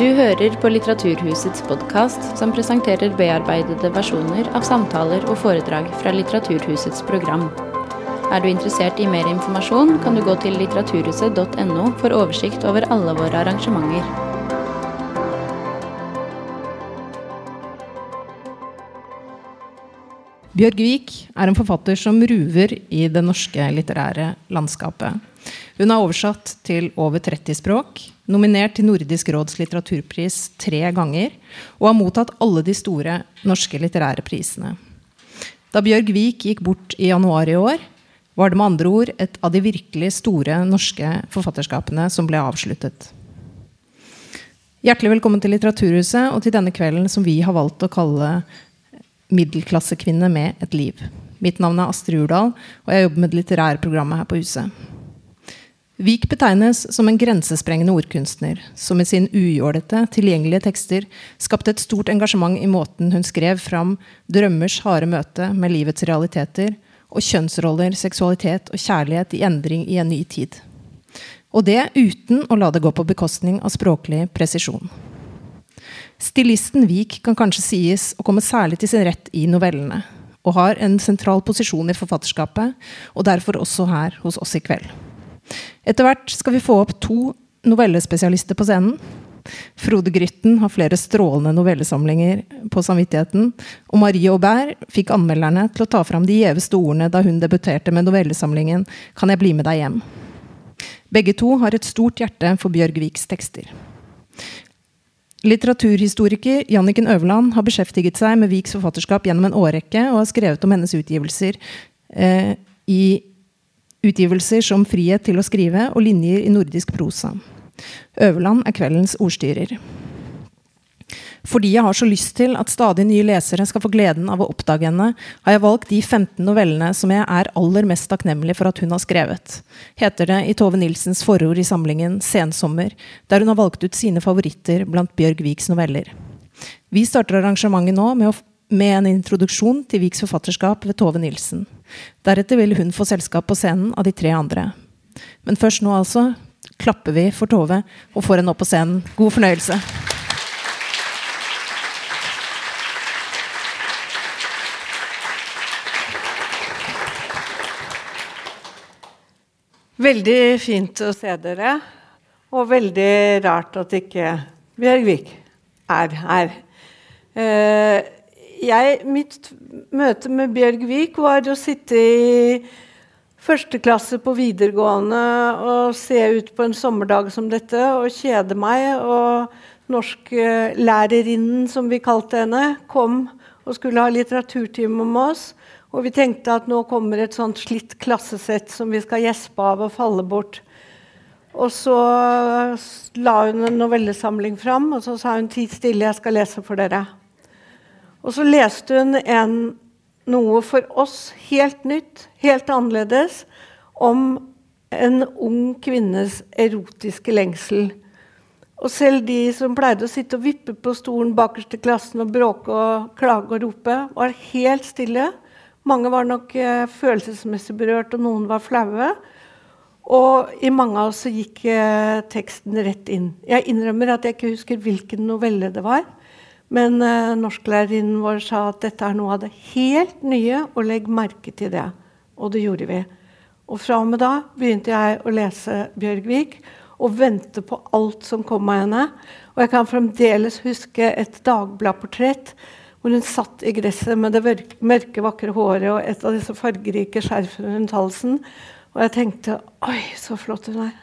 Du hører på Litteraturhusets podkast, som presenterer bearbeidede versjoner av samtaler og foredrag fra Litteraturhusets program. Er du interessert i mer informasjon, kan du gå til litteraturhuset.no for oversikt over alle våre arrangementer. Bjørg Vik er en forfatter som ruver i det norske litterære landskapet. Hun er oversatt til over 30 språk, nominert til Nordisk råds litteraturpris tre ganger og har mottatt alle de store norske litterære prisene. Da Bjørg Vik gikk bort i januar i år, var det med andre ord et av de virkelig store norske forfatterskapene som ble avsluttet. Hjertelig velkommen til Litteraturhuset og til denne kvelden som vi har valgt å kalle middelklassekvinne med et liv. Mitt navn er Astrid Urdal, og jeg jobber med det litterære programmet her på huset. Vik betegnes som en grensesprengende ordkunstner, som med sin ujålete, tilgjengelige tekster skapte et stort engasjement i måten hun skrev fram drømmers harde møte med livets realiteter, og kjønnsroller, seksualitet og kjærlighet i endring i en ny tid. Og det uten å la det gå på bekostning av språklig presisjon. Stilisten Vik kan kanskje sies å komme særlig til sin rett i novellene, og har en sentral posisjon i forfatterskapet, og derfor også her hos oss i kveld. Etter hvert skal vi få opp to novellespesialister på scenen. Frode Grytten har flere strålende novellesamlinger på samvittigheten. Og Marie Aubert fikk anmelderne til å ta fram de gjeveste ordene da hun debuterte med novellesamlingen 'Kan jeg bli med deg hjem'. Begge to har et stort hjerte for Bjørg Viks tekster. Litteraturhistoriker Janniken Øverland har beskjeftiget seg med Viks forfatterskap gjennom en årrekke og har skrevet om hennes utgivelser eh, i utgivelser som 'Frihet til å skrive' og 'Linjer i nordisk prosa'. Øverland er kveldens ordstyrer. Fordi jeg har så lyst til at stadig nye lesere skal få gleden av å oppdage henne, har jeg valgt de 15 novellene som jeg er aller mest takknemlig for at hun har skrevet, heter det i Tove Nilsens forord i samlingen Sensommer, der hun har valgt ut sine favoritter blant Bjørg Viks noveller. Vi starter arrangementet nå med, å, med en introduksjon til Viks forfatterskap ved Tove Nilsen. Deretter vil hun få selskap på scenen av de tre andre. Men først nå altså klapper vi for Tove og får henne opp på scenen. God fornøyelse. Veldig fint å se dere. Og veldig rart at ikke Bjørgvik er her. Eh, jeg, mitt møte med Bjørgvik var å sitte i første klasse på videregående og se ut på en sommerdag som dette og kjede meg. Og norsklærerinnen, som vi kalte henne, kom og skulle ha litteraturtime med oss. Og vi tenkte at nå kommer et sånt slitt klassesett som vi skal gjespe av og falle bort. Og så la hun en novellesamling fram, og så sa hun 'Tid stille, jeg skal lese for dere'. Og så leste hun en, noe for oss helt nytt, helt annerledes, om en ung kvinnes erotiske lengsel. Og selv de som pleide å sitte og vippe på stolen bakerst i klassen og bråke og klage og rope, var helt stille mange var nok eh, følelsesmessig berørt, og noen var flaue. Og i mange av oss gikk eh, teksten rett inn. Jeg innrømmer at jeg ikke husker hvilken novelle det var. Men eh, norsklærerinnen vår sa at dette er noe av det helt nye, og legg merke til det. Og det gjorde vi. Og fra og med da begynte jeg å lese Bjørgvik og vente på alt som kom av henne. Og jeg kan fremdeles huske et dagbladportrett hvor hun satt i gresset med det mørke, vakre håret og et av disse fargerike skjerfene rundt halsen. Og jeg tenkte Oi, så flott hun er.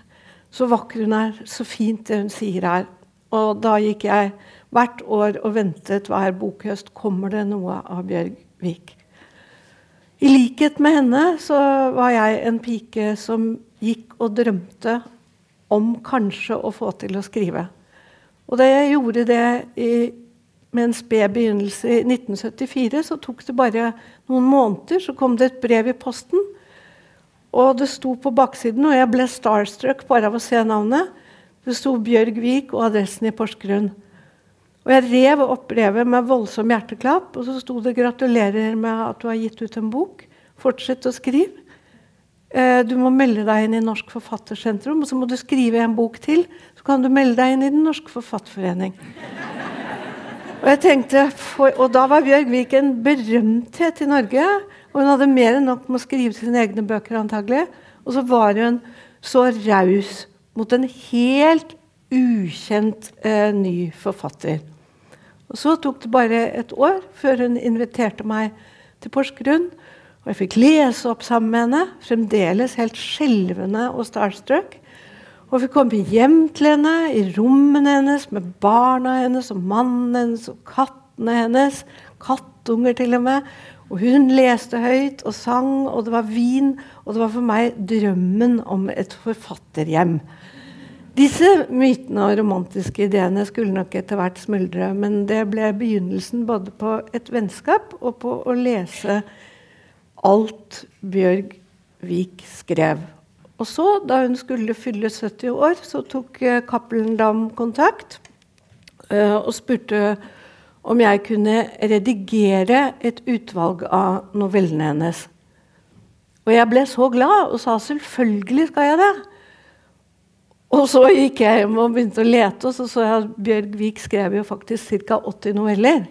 Så vakker hun er. Så fint det hun sier her. Og da gikk jeg hvert år og ventet hver bokhøst kommer det noe av Bjørg Vik. I likhet med henne så var jeg en pike som gikk og drømte om kanskje å få til å skrive. Og da jeg gjorde det i med en sped begynnelse i 1974, så tok det bare noen måneder, så kom det et brev i posten. Og det sto på baksiden, og jeg ble starstruck bare av å se navnet. Det sto Bjørg Vik og adressen i Porsgrunn. Og jeg rev opp brevet med voldsom hjerteklapp, og så sto det 'Gratulerer med at du har gitt ut en bok. Fortsett å skrive'. Eh, du må melde deg inn i Norsk Forfattersentrum, og så må du skrive en bok til. Så kan du melde deg inn i Den norske forfatterforening. Og jeg tenkte, for, og da var Bjørg Vik en berømthet i Norge. Og hun hadde mer enn nok med å skrive sine egne bøker, antagelig. Og så var hun så raus mot en helt ukjent eh, ny forfatter. Og Så tok det bare et år før hun inviterte meg til Porsgrunn. Og jeg fikk lese opp sammen med henne, fremdeles helt skjelvende og starstruck. Og fikk komme hjem til henne, i rommene hennes, med barna hennes og mannen hennes og kattene hennes. Kattunger, til og med. Og hun leste høyt og sang, og det var vin. Og det var for meg drømmen om et forfatterhjem. Disse mytene og romantiske ideene skulle nok etter hvert smuldre, men det ble begynnelsen både på et vennskap og på å lese alt Bjørg Vik skrev. Og så, da hun skulle fylle 70 år, så tok eh, Cappelen Dam kontakt uh, og spurte om jeg kunne redigere et utvalg av novellene hennes. Og jeg ble så glad og sa selvfølgelig skal jeg det. Og så gikk jeg hjem og begynte å lete, og så så jeg at Bjørg Vik skrev jo faktisk ca. 80 noveller.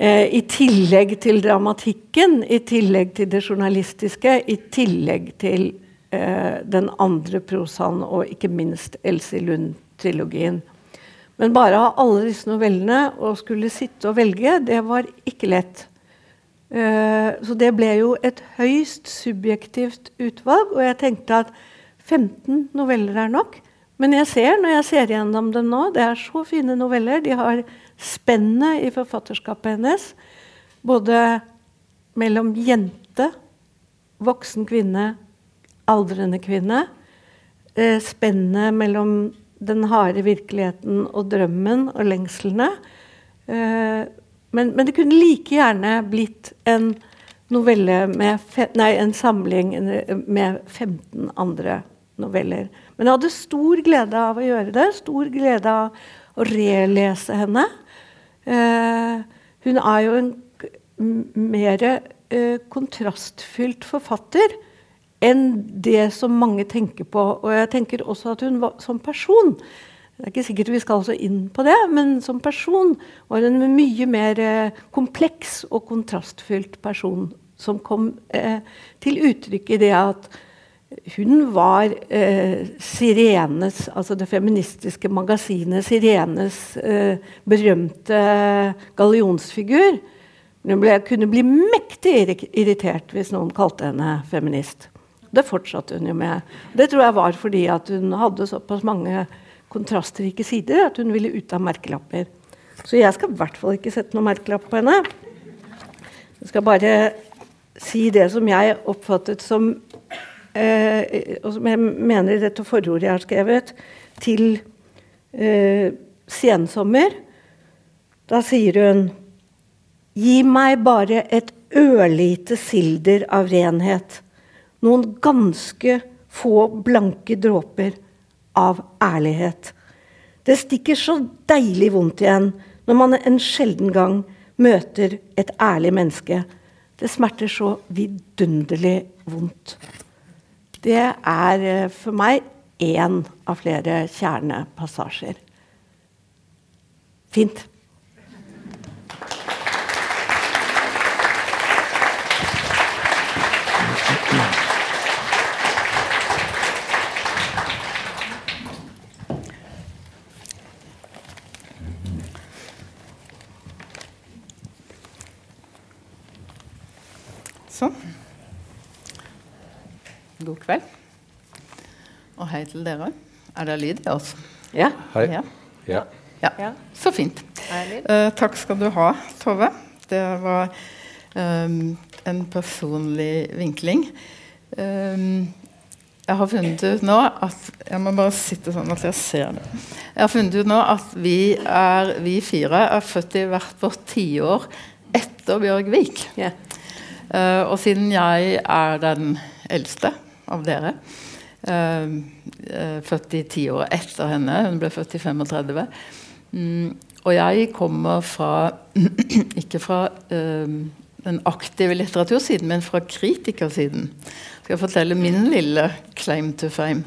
Eh, I tillegg til dramatikken, i tillegg til det journalistiske, i tillegg til eh, den andre prosaen og ikke minst Elsie Lund-trilogien. Men bare av alle disse novellene å skulle sitte og velge, det var ikke lett. Eh, så det ble jo et høyst subjektivt utvalg, og jeg tenkte at 15 noveller er nok. Men jeg ser når jeg ser gjennom dem nå, det er så fine noveller. De har spennet i forfatterskapet hennes. Både mellom jente, voksen kvinne, aldrende kvinne. Eh, spennet mellom den harde virkeligheten og drømmen og lengslene. Eh, men, men, det kunne like gjerne blitt en novelle med nei, en samling med 15 andre noveller. Men jeg hadde stor glede av å gjøre det. Stor glede av å relese henne. Eh, hun er jo en mer eh, kontrastfylt forfatter enn det som mange tenker på. Og jeg tenker også at hun var, som person det er ikke sikkert vi skal også inn på det, men som person var hun en mye mer eh, kompleks og kontrastfylt person som kom eh, til uttrykk i det at hun var eh, Sirenes, altså det feministiske magasinet Sirenes eh, berømte gallionsfigur. Hun ble, kunne bli mektig irritert hvis noen kalte henne feminist. Det fortsatte hun jo med. Det tror jeg var fordi hun hadde såpass mange kontrastrike sider at hun ville ut av merkelapper. Så jeg skal i hvert fall ikke sette noen merkelapp på henne. Jeg skal bare si det som jeg oppfattet som og som jeg mener i dette forordet jeg har skrevet, til eh, Sensommer. Da sier hun Gi meg bare et ørlite silder av renhet. Noen ganske få blanke dråper av ærlighet. Det stikker så deilig vondt igjen når man en sjelden gang møter et ærlig menneske. Det smerter så vidunderlig vondt. Det er eh, for meg én av flere kjernepassasjer. Fint. Sånn. God kveld. Og hei til dere. Er det lyd i oss? Ja. Hei. Ja. Ja. ja. Så fint. Uh, takk skal du ha, Tove. Det var um, en personlig vinkling. Um, jeg har funnet ut nå at Jeg må bare sitte sånn at jeg ser det. Jeg har funnet ut nå at vi, er, vi fire er født i hvert vårt tiår etter Bjørg Vik. Yeah. Uh, og siden jeg er den eldste av dere. Uh, uh, født i ti år etter henne. Hun ble født i 35. Mm, og jeg kommer fra Ikke fra uh, den aktive litteratursiden, men fra kritikersiden. Skal jeg fortelle min lille claim to fame.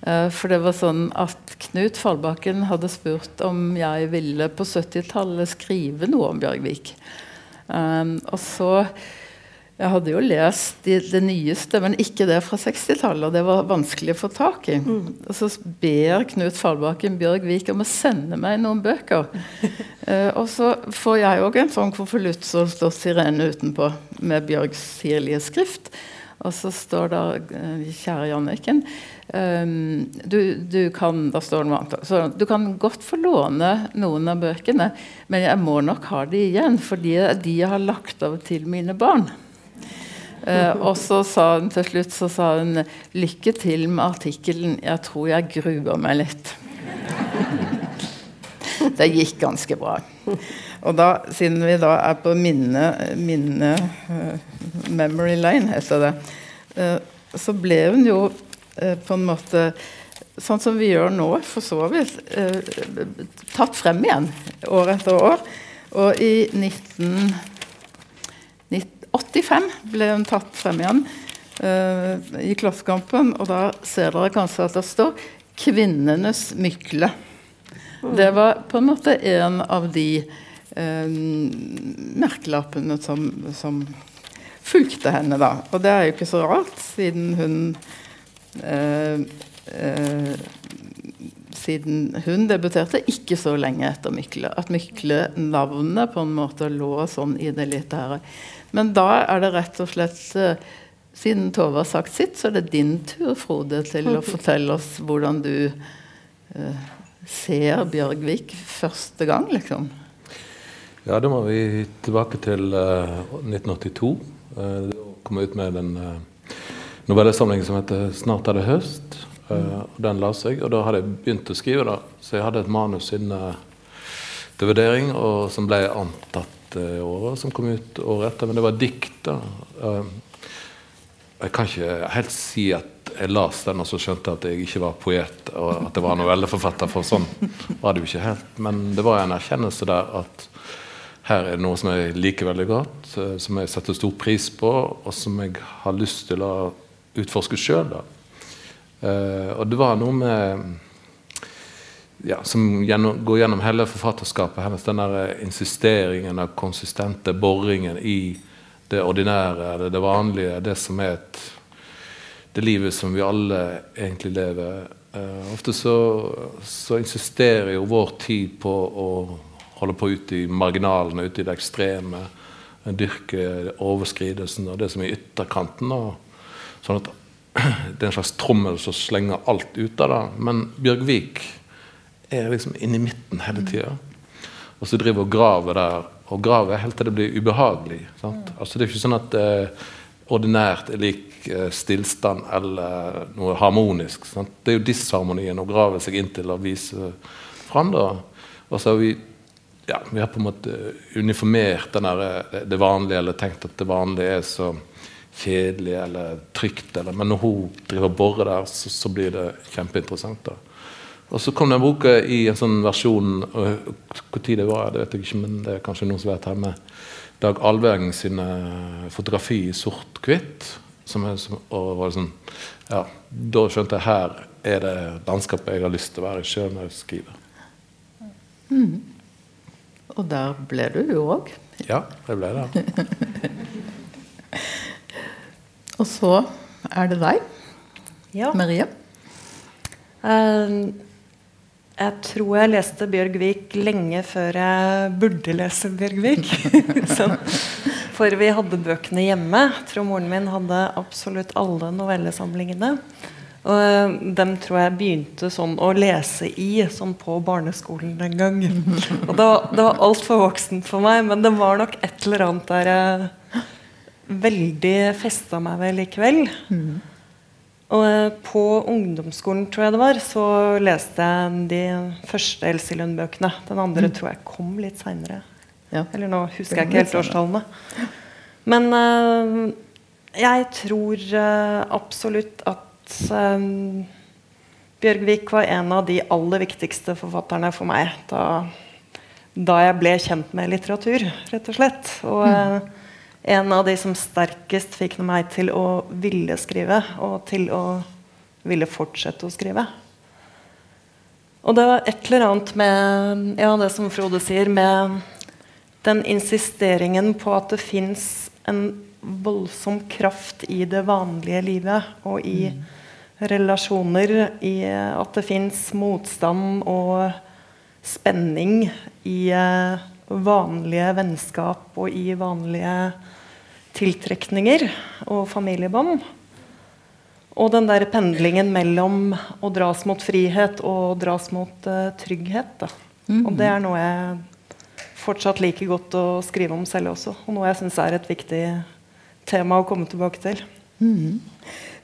For det var sånn at Knut Fallbakken hadde spurt om jeg ville på 70-tallet skrive noe om Bjørgvik. Og så jeg hadde jo lest det, det nyeste, men ikke det fra 60-tallet. Og det var vanskelig å få tak i. Mm. Og så ber Knut Fallbakken Bjørgvik om å sende meg noen bøker. uh, og så får jeg òg en sånn konvolutt som står sirene utenpå, med Bjørgs sirlige skrift. Og så står det uh, Kjære Janniken. Um, du, du, kan annet. Så du kan godt få låne noen av bøkene, men jeg må nok ha de igjen, fordi de jeg har lagt av til mine barn. Uh, og så sa hun til slutt så sa hun, 'Lykke til med artikkelen. Jeg tror jeg gruer meg litt'. det gikk ganske bra. Og da, siden vi da er på minne, minne uh, Memory lane, heter det, uh, så ble hun jo på en måte Sånn som vi gjør nå, for så vidt, tatt frem igjen år etter år. Og i 19... 85 ble hun tatt frem igjen uh, i Klassekampen. Og da ser dere kanskje at det står 'Kvinnenes mykle'. Mm. Det var på en måte en av de uh, merkelappene som, som, fulgte henne, da. Og det er jo ikke så rart, siden hun uh, siden hun debuterte ikke så lenge etter Mykle. At Mykle-navnet på en måte lå sånn i det litterære. Men da er det rett og slett eh, Siden Tove har sagt sitt, så er det din tur, Frode, til å fortelle oss hvordan du uh, ser Bjørgvik første gang, liksom. Ja, da må vi tilbake til uh, 1982. Uh, kom ut med en uh, novellesamling som heter 'Snart er det høst'. Uh, den la seg, og da hadde jeg begynt å skrive, da. så jeg hadde et manus inne til vurdering, og som ble antatt dette året, som kom ut året etter. Men det var dikt. da. Eh, jeg kan ikke helt si at jeg leste den og så skjønte at jeg ikke var poet, og at jeg var novelleforfatter, for sånn var det jo ikke helt. Men det var en erkjennelse der at her er det noe som jeg liker veldig godt, eh, som jeg setter stor pris på, og som jeg har lyst til å utforske sjøl. Og det var noe med ja, som gjennom, går gjennom hele forfatterskapet hennes. Den der eh, insisteringen av konsistente boringen i det ordinære, det, det vanlige, det som er et, det livet som vi alle egentlig lever. Uh, ofte så, så, insisterer jo vår tid på å holde på ute i marginalene, ute i det ekstreme. Dyrke overskridelsen og det som er i ytterkanten. Og, sånn at det er en slags trommel som slenger alt ut av det. Men Bjørgvik er liksom inni midten hele tida. Og så driver og graver der, og graver helt til det blir ubehagelig. Sant? Altså Det er ikke sånn at eh, ordinært er lik eh, stillstand eller noe harmonisk. Sant? Det er jo disharmonien å grave seg inn til å vise fram. da. Og så har vi ja, vi har på en måte uniformert der, eh, det vanlige, eller tenkt at det vanlige er så kjedelig eller trygt. Eller, men når hun driver og borer der, så, så blir det kjempeinteressant. da. Og så kom den boka i en sånn versjon Når det var, det vet jeg ikke, men det er kanskje noen som vet her med Dag Alveng sine fotografi i sort-hvitt. Som som, og var sånn, ja, Da skjønte jeg her er det landskapet jeg har lyst til å være i sjøl når jeg skriver. Mm. Og der ble du jo òg. Ja, jeg ble det. og så er det deg, ja. Marie. Uh, jeg tror jeg leste Bjørgvik lenge før jeg burde lese Bjørgvik. for vi hadde bøkene hjemme. Jeg tror moren min hadde absolutt alle novellesamlingene. Og dem tror jeg begynte sånn å lese i sånn på barneskolen den gang. Og det var, det var altfor voksent for meg, men det var nok et eller annet der jeg veldig festa meg ved likevel. Mm. Og eh, på ungdomsskolen tror jeg det var, så leste jeg de første Elsie Lund-bøkene. Den andre mm. tror jeg kom litt seinere. Ja. Eller nå husker jeg ikke helt årstallene. Men uh, jeg tror uh, absolutt at um, Bjørgvik var en av de aller viktigste forfatterne for meg da, da jeg ble kjent med litteratur, rett og slett. Og uh, en av de som sterkest fikk meg til å ville skrive, og til å ville fortsette å skrive. Og det var et eller annet med ja, det som Frode sier, med den insisteringen på at det fins en voldsom kraft i det vanlige livet og i mm. relasjoner. I at det fins motstand og spenning i uh, vanlige vennskap og i vanlige tiltrekninger og familiebånd. Og den der pendlingen mellom å dras mot frihet og dras mot uh, trygghet. Mm. Og det er noe jeg fortsatt liker godt å skrive om selv også. Og noe jeg syns er et viktig tema å komme tilbake til. Mm.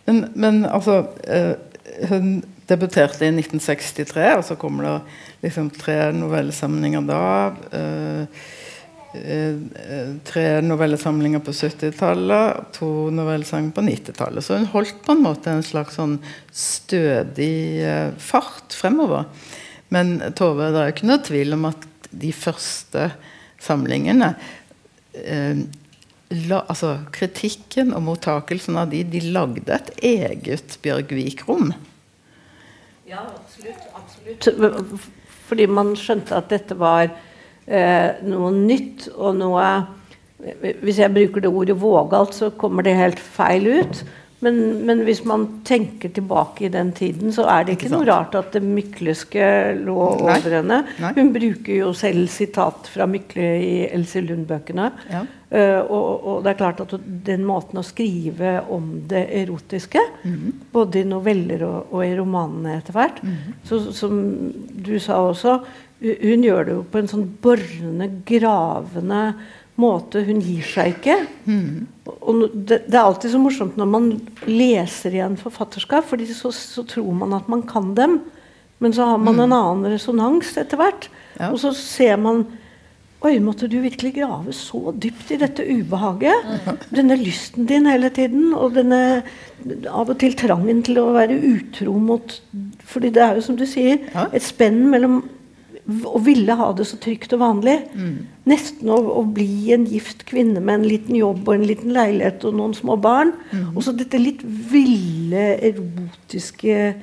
Men, men, altså uh, Hun debuterte i 1963, og så kommer det liksom tre novellesamlinger da. Uh, tre novellesamlinger på 70-tallet, to novellesanger på 90-tallet. Så hun holdt på en måte en slags sånn stødig uh, fart fremover. Men Tove, det er ikke noe tvil om at de første samlingene eh, la, altså, Kritikken og mottakelsen av de, de lagde et eget Bjørgvik-rom. Ja, absolutt, absolutt. Fordi man skjønte at dette var eh, noe nytt og noe Hvis jeg bruker det ordet vågalt, så kommer det helt feil ut. Men, men, hvis man tenker tilbake i den tiden, så er det ikke, ikke noe rart at det mykleske lå over henne. Nei. Hun bruker jo selv sitat fra Mykle i Else Lund-bøkene. Ja. Uh, og, og, det er klart at den måten å skrive om det erotiske, mm -hmm. både i noveller og, og i romanene etter hvert, mm -hmm. så, som du sa også, hun gjør det jo på en sånn borrende, gravende måte. Hun gir seg ikke. Mm. Og det, det, er alltid så morsomt når man leser igjen forfatterskap, fordi så, så tror man at man kan dem. Men så har man mm. en annen resonans etter hvert. Ja. Og så ser man Oi, måtte du virkelig grave så dypt i dette ubehaget? Denne lysten din hele tiden, og denne av og til trangen til å være utro mot fordi det er jo som du sier, et spenn mellom og ville ha det så trygt og vanlig. Mm. Nesten å, å, bli en gift kvinne med en liten jobb og en liten leilighet og noen små barn. Mm. Og så dette litt ville, erotiske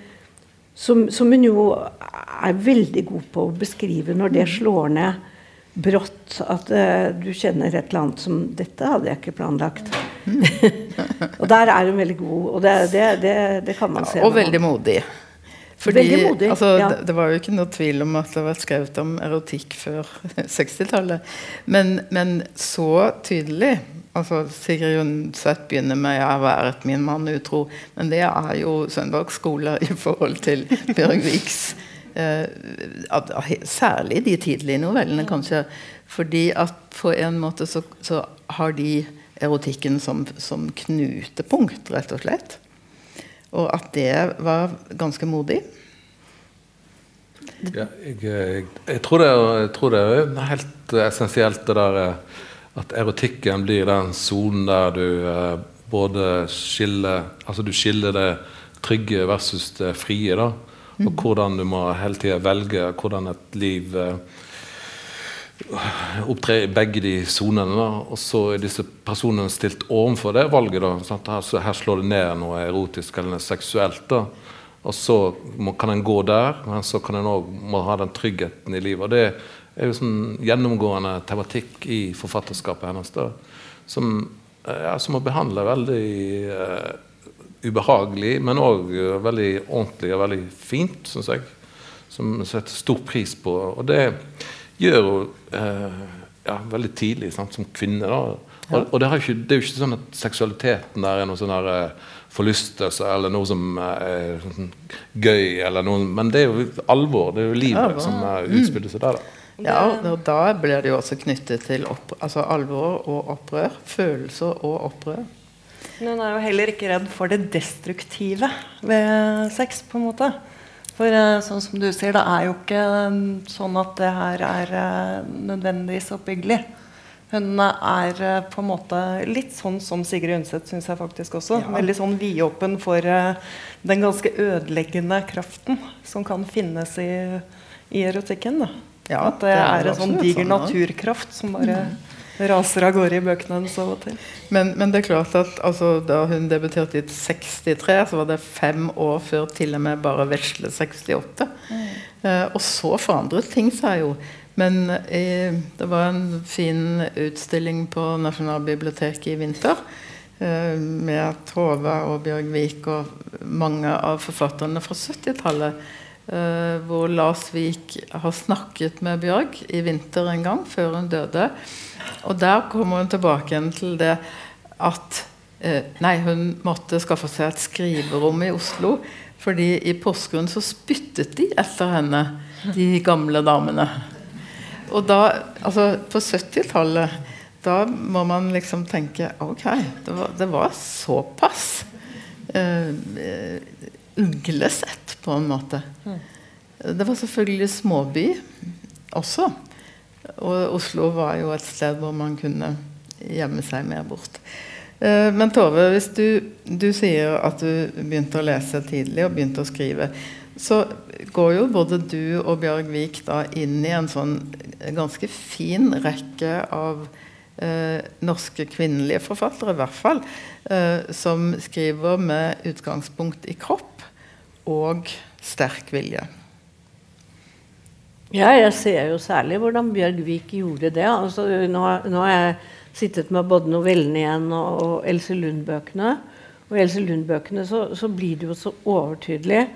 som, som, hun jo er veldig god på å beskrive når det mm. slår ned brått. At uh, du kjenner et eller annet som 'Dette hadde jeg ikke planlagt'. Mm. og der er hun veldig god. Og det, det, det, det kan man ja, se. Og veldig modig. Fordi, modig. Altså, ja. det, det, var jo ikke noe tvil om at det var skrevet om erotikk før 60-tallet. Men, men, så tydelig altså Sigrid Undset begynner med 'Jeg har vært min mann utro', men det er jo søndagsskole i forhold til Bjørgviks eh, Særlig de tidlige novellene, kanskje. Fordi at på en måte så, så har de erotikken som, som knutepunkt, rett og slett. Og at det var ganske modig. Ja, jeg, jeg, jeg, tror det, jeg, tror det, er helt essensielt det der eh, at erotikken blir den sonen der du eh, både skiller Altså du skiller det trygge versus det frie. da, Og mm. hvordan du må hele tida velge hvordan et liv eh, opptre i begge de sonene. Og så er disse personene stilt overfor det valget. da, her, her, slår det ned noe erotisk eller seksuelt. da, Og så må, kan en gå der, men så kan en òg ha den tryggheten i livet. og Det er jo sånn gjennomgående tematikk i forfatterskapet hennes. da, Som, ja, som å behandle veldig uh, ubehagelig, men òg uh, veldig ordentlig og veldig fint, syns jeg. Som setter stor pris på. og det gjør hun eh, ja, veldig tidlig sant, som kvinne. da og, og det, ikke, det, er jo ikke sånn at seksualiteten der er noe sånn her uh, forlystelse eller noe som uh, er sånn, gøy, eller noe, men det er jo alvor. Det er jo livet ja, som uh, utspiller seg der. da. Ja, og da blir det jo også knyttet til altså alvor og opprør. Følelser og opprør. Men hun er jo heller ikke redd for det destruktive ved sex, på en måte. For uh, sånn som du sier, det er jo ikke um, sånn at det her er uh, nødvendigvis oppbyggelig. Hun er på en måte litt sånn som Sigrid Undset, syns jeg faktisk også. Ja. Veldig sånn vidåpen for den ganske ødeleggende kraften som kan finnes i, i erotikken. Da. Ja, at det, det er, er, en sånn diger sånn, naturkraft som bare mm. Raser av gårde i bøkene hennes av og til. Men, men, det er klart at altså, da hun debuterte i 63, så var det fem år før til og med bare vesle 68. Mm. Eh, og så forandret ting seg jo. Men eh, det var en fin utstilling på Nasjonalbiblioteket i vinter. Eh, med Tove og Bjørg Vik og mange av forfatterne fra 70-tallet. Eh, hvor Lars Vik har snakket med Bjørg i vinter en gang, før hun døde. Og der kommer hun tilbake til det at eh, Nei, hun måtte skaffe seg et skriverom i Oslo. Fordi i Porsgrunn så spyttet de etter henne, de gamle damene. Og da, altså på 70-tallet, da må man liksom tenke Ok, det var, det var såpass uh, uglesett, på en måte. Det var selvfølgelig småby også. Og Oslo var jo et sted hvor man kunne gjemme seg mer bort. Uh, men Tove, hvis du, du sier at du begynte å lese tidlig og begynte å skrive, så går jo både du og Bjørg Vik da inn i en sånn ganske fin rekke av eh, norske kvinnelige forfattere, i hvert fall, eh, som skriver med utgangspunkt i kropp og sterk vilje. Ja, jeg ser jo særlig hvordan Bjørg Vik gjorde det. Altså, nå, nå, har jeg sittet med både novellene igjen og, og Else Lund-bøkene. Og i Else Lund-bøkene så, så, blir det jo så overtydelig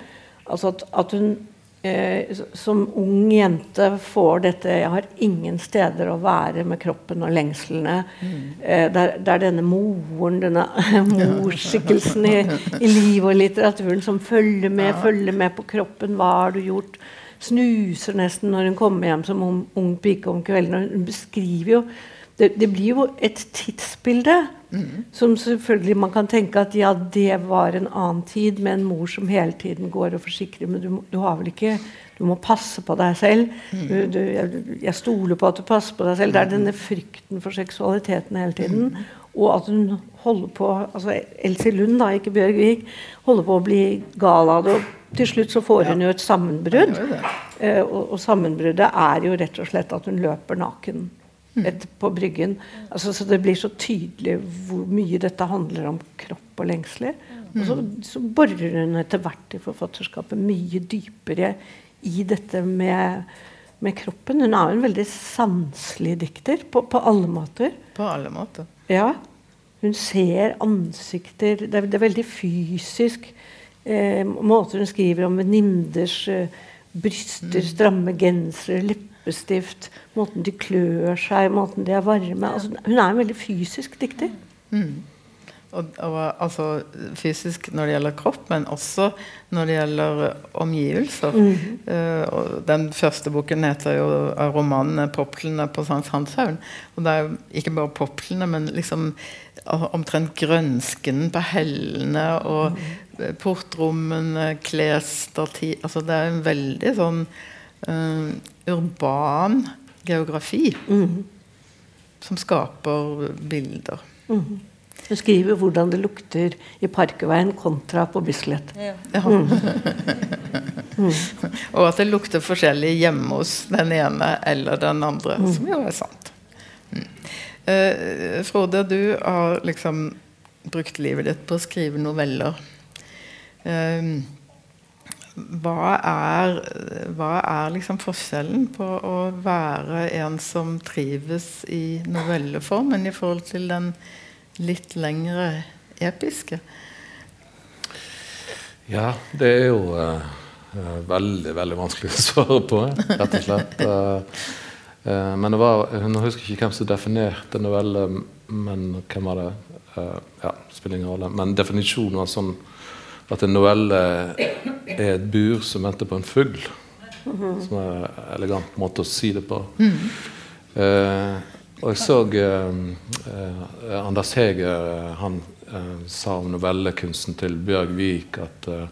Altså at, at hun eh, som ung jente får dette 'Jeg har ingen steder å være med kroppen og lengslene'. Mm. Eh, det, er, denne moren, denne morsskikkelsen i, i livet og litteraturen som følger med, ja. følger med på kroppen. Hva har du gjort? Snuser nesten når hun kommer hjem som ung, ung pike om kvelden. Hun beskriver jo det, det, blir jo et tidsbilde mm. som selvfølgelig man kan tenke at ja, det var en annen tid med en mor som hele tiden går og forsikrer, men du, du har vel ikke Du må passe på deg selv. Mm. Du, du, jeg, jeg, stoler på at du passer på deg selv. Det er denne frykten for seksualiteten hele tiden. Mm. Og at hun holder på altså Elsie Lund, da, ikke Bjørg Vik, holder på å bli gal av det. Og til slutt så får hun jo et sammenbrudd. Ja, og, og sammenbruddet er jo rett og slett at hun løper naken et, på Bryggen. Altså, så det blir så tydelig hvor mye dette handler om kropp og lengsler. Og så, så borer hun etter hvert i forfatterskapet mye dypere i dette med, med kroppen. Hun er jo en veldig sanselig dikter på, på, alle måter. På alle måter. Ja. Hun ser ansikter Det er, det er veldig fysisk. Eh, måter hun skriver om venninners eh, bryster, stramme gensere, lepper leppestift, måten de klør seg, måten de er varme altså, Hun er en veldig fysisk dikter. Mm. Og, og, altså fysisk når det gjelder kropp, men også når det gjelder omgivelser. Mm. Uh, den første boken heter jo av romanen 'Poplene på Sankthanshaugen'. Og det er jo ikke bare poplene, men liksom omtrent grønsken på hellene og mm. portrommene, klesstativ Altså det er en veldig sånn uh, urban geografi mm. som skaper bilder. Mm. Du skriver hvordan det lukter i Parkveien kontra på Bislett. Ja. Mm. Og at det lukter forskjellig hjemme hos den ene eller den andre, mm. som jo er sant. Uh, Frode, du har liksom brukt livet ditt på å skrive noveller. Uh, hva er, hva er liksom forskjellen på å være en som trives i novelleformen i forhold til den litt lengre episke? Ja, det er jo uh, veldig, veldig vanskelig å svare på, rett og slett. Uh, uh, men det var, Nå husker ikke hvem som definerte novelle, men hvem var det? ja, spiller ingen rolle. Men definisjonen var sånn at en novelle er et bur som venter på en fugl. Som er en elegant måte å si det på. Mm. Eh, og jeg så eh, eh Anders Heger han eh, sa om novellekunsten til Bjørg Vik at eh,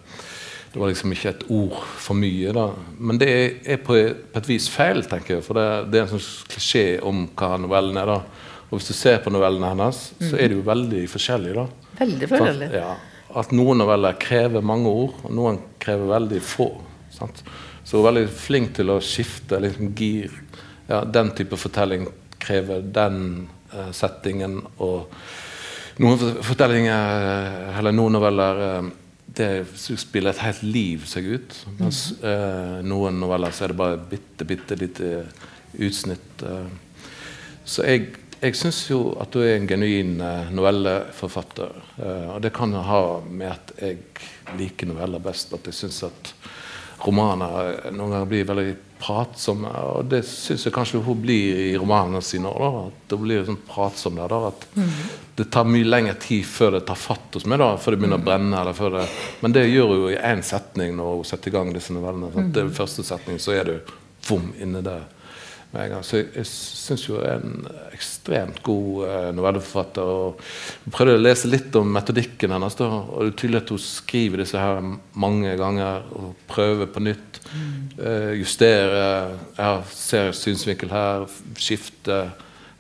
det var liksom ikke et ord for mye. da. Men det er på, på et vis feil, tenker jeg. For det, det er en sånn klisjé om hva novellen er. da. Og hvis du ser på novellene hennes, så er de jo veldig forskjellige. da. Veldig forskjellige. ja at noen noveller krever mange ord, og noen krever veldig få. Sant? Så hun er veldig flink til å skifte liksom, gir. Ja, den type fortelling krever den uh, settingen og noen fortellinger, eller noen noveller uh, det spiller et helt liv seg ut. Mens uh, noen noveller så er det bare bitte, bitte lite utsnitt. så jeg, jeg syns jo at du er en genuin novelleforfatter. og det kan ha med at jeg liker noveller best. At jeg syns at romaner noen ganger blir veldig pratsomme. Og det syns jeg kanskje hun blir i romanene sine òg. At det blir sånn pratsom der. Da, at mm. Det tar mye lengre tid før det tar fatt hos meg, da, før det begynner å brenne. Eller før det, men det gjør hun i én setning når hun setter i gang disse novellene. Sant? Det er første setning, så er du vom inne der med en gang. Så jeg, jeg syns jo er en ekstremt god eh, novelleforfatter. og prøvde å lese litt om metodikken hennes. Da, og det er tydelig at hun skriver disse her mange ganger og prøver på nytt. Uh, justere. Jeg ser synsvinkel her. Skifte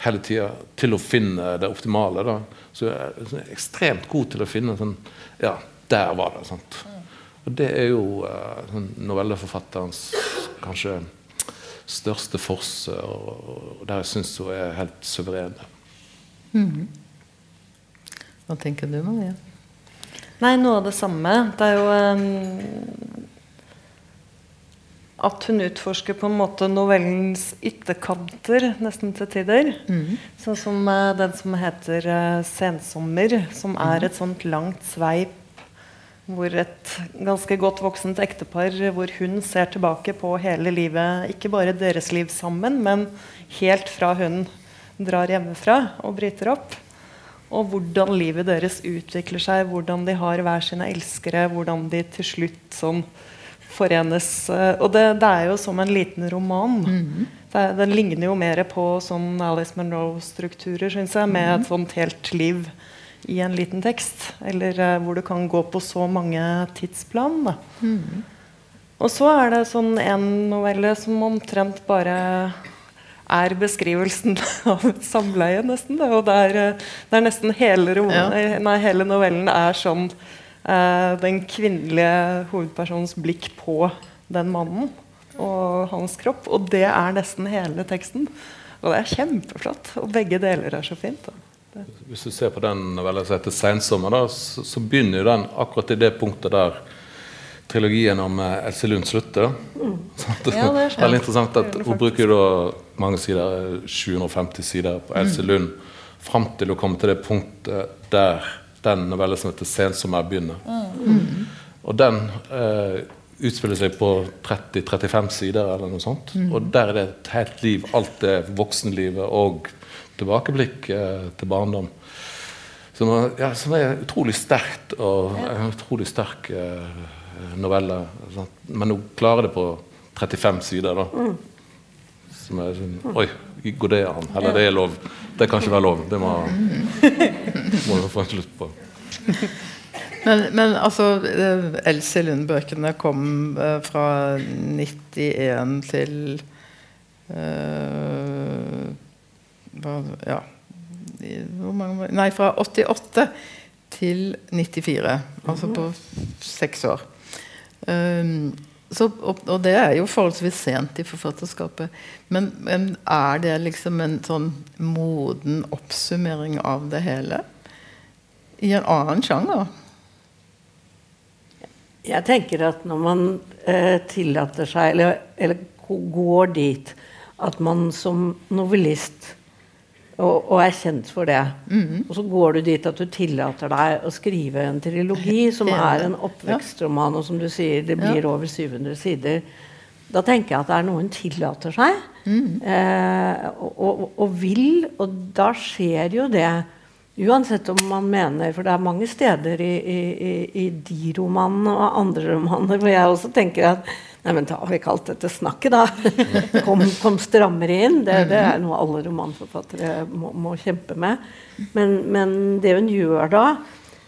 hele tida til å finne det optimale. Da. Så jeg er ekstremt god til å finne sånn Ja, der var det. Sant? Og det er jo eh, novelleforfatterens kanskje største forse, og, der jeg syns hun er helt suveren. Mm. Hva tenker du, Maria? Nei, noe av det samme. Det er jo um, at hun utforsker på en måte novellens ytterkanter, nesten til tider. Mm. Sånn som uh, den som heter uh, 'Sensommer', som er mhm. et sånt langt sveip hvor et ganske godt voksent ektepar hvor hun ser tilbake på hele livet, ikke bare deres liv sammen, men helt fra hun drar hjemmefra og bryter opp. Og hvordan livet deres utvikler seg, hvordan de har hver sine elskere, hvordan de til slutt sånn forenes. Og det, det er jo som en liten roman. Mm -hmm. det, den ligner jo mer på sånn Alice Monroe-strukturer, syns jeg, med et sånt helt liv i en liten tekst. Eller uh, hvor du kan gå på så mange tidsplan. Mm. Og så er det sånn en novelle som omtrent bare er beskrivelsen av et samleie, nesten. Og det er, eh, det er nesten hele, ja. nei, hele, novellen er sånn uh, den kvinnelige hovedpersonens blikk på den mannen og hans kropp. Og det er nesten hele teksten. Og det er kjempeflott. Og begge deler er så fint. Da. Hvis du ser på den novella som heter 'Seinsommer', så, så, begynner den akkurat i det punktet der trilogien om uh, Else Lund slutter. Mm. Det er veldig interessant at Hun bruker da mange sider, 750 sider på Else mm. Lund, fram til å komme til det punktet der den novellen som heter 'Sensommer' begynner. Mm. Og den eh, utspiller seg på 30-35 sider, eller noe sånt. Mm. Og der er det et helt liv. Alt det voksenlivet og tilbakeblikk eh, til barndom. Som, ja, som, er utrolig sterkt og en utrolig sterk eh, novelle. Sant? Men hun klarer det på 35 sider. da. Mm. Som er sånn Oi, går det an? Eller det er lov? Det kan ikke være lov. Det må, må du få en slutt på. Men, men, altså, eh, Else Lund-bøkene kom eh, fra 91 til uh, ja, mange, Nei, fra 88 til 94. Altså på seks år. Um, så, og, og, det er jo forholdsvis sent i forfatterskapet. Men, men, er det liksom en sånn moden oppsummering av det hele? I en annen sjanger? Jeg tenker at når man eh, tillater seg, eller, eller, går dit at man som novellist og, og, er kjent for det. Mm. Og så går du dit at du tillater deg å skrive en trilogi som er en oppvekstroman, og som du sier, det blir ja. over 700 sider. Da tenker jeg at det er noe hun tillater seg, mm. eh, og, og, og, vil. Og da skjer jo det. Uansett om man mener For det er mange steder i, i, i, i de romanene og andre romaner hvor jeg også tenker at Nei, men da har vi kalt dette snakket, da. Kom, kom strammere inn. Det, det, er noe alle romanforfattere må, må kjempe med. Men, men, det hun gjør da,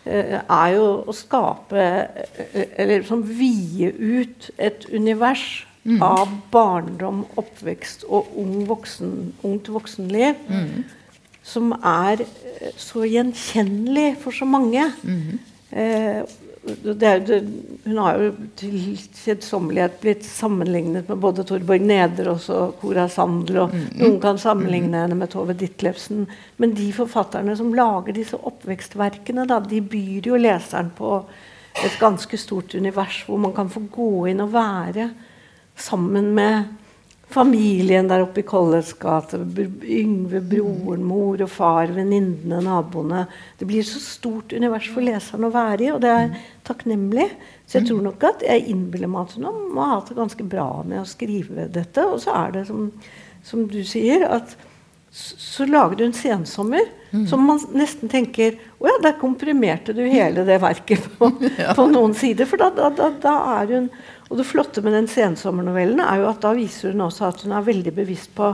eh, er jo å skape eh, Eller liksom vie ut et univers mm. av barndom, oppvekst og ung voksen, ungt voksenliv. Mm. Som er eh, så gjenkjennelig for så mange. Mm. Eh, det er, det, Hun har jo til kjedsommelighet blitt sammenlignet med både Torborg Nederås og Cora Sandel. og mm. Noen kan sammenligne henne med Tove Ditlevsen. Men de forfatterne som lager disse oppvekstverkene, da, de byr jo leseren på et ganske stort univers hvor man kan få gå inn og være sammen med familien der oppe i Kolles gate. Yngve, broren, mor og far, venninnene, naboene. Det blir så stort univers for leseren å være i, og det er takknemlig. Så jeg tror nok at jeg innbiller meg at hun må ha hatt det ganske bra med å skrive dette. Og så er det som, som du sier, at så lager du en sensommer mm. som man nesten tenker Å ja, der komprimerte du hele det verket på, ja. på noen sider. For da, da, da, da, er hun Og det flotte med den sensommernovellen er jo at da viser hun også at hun er veldig bevisst på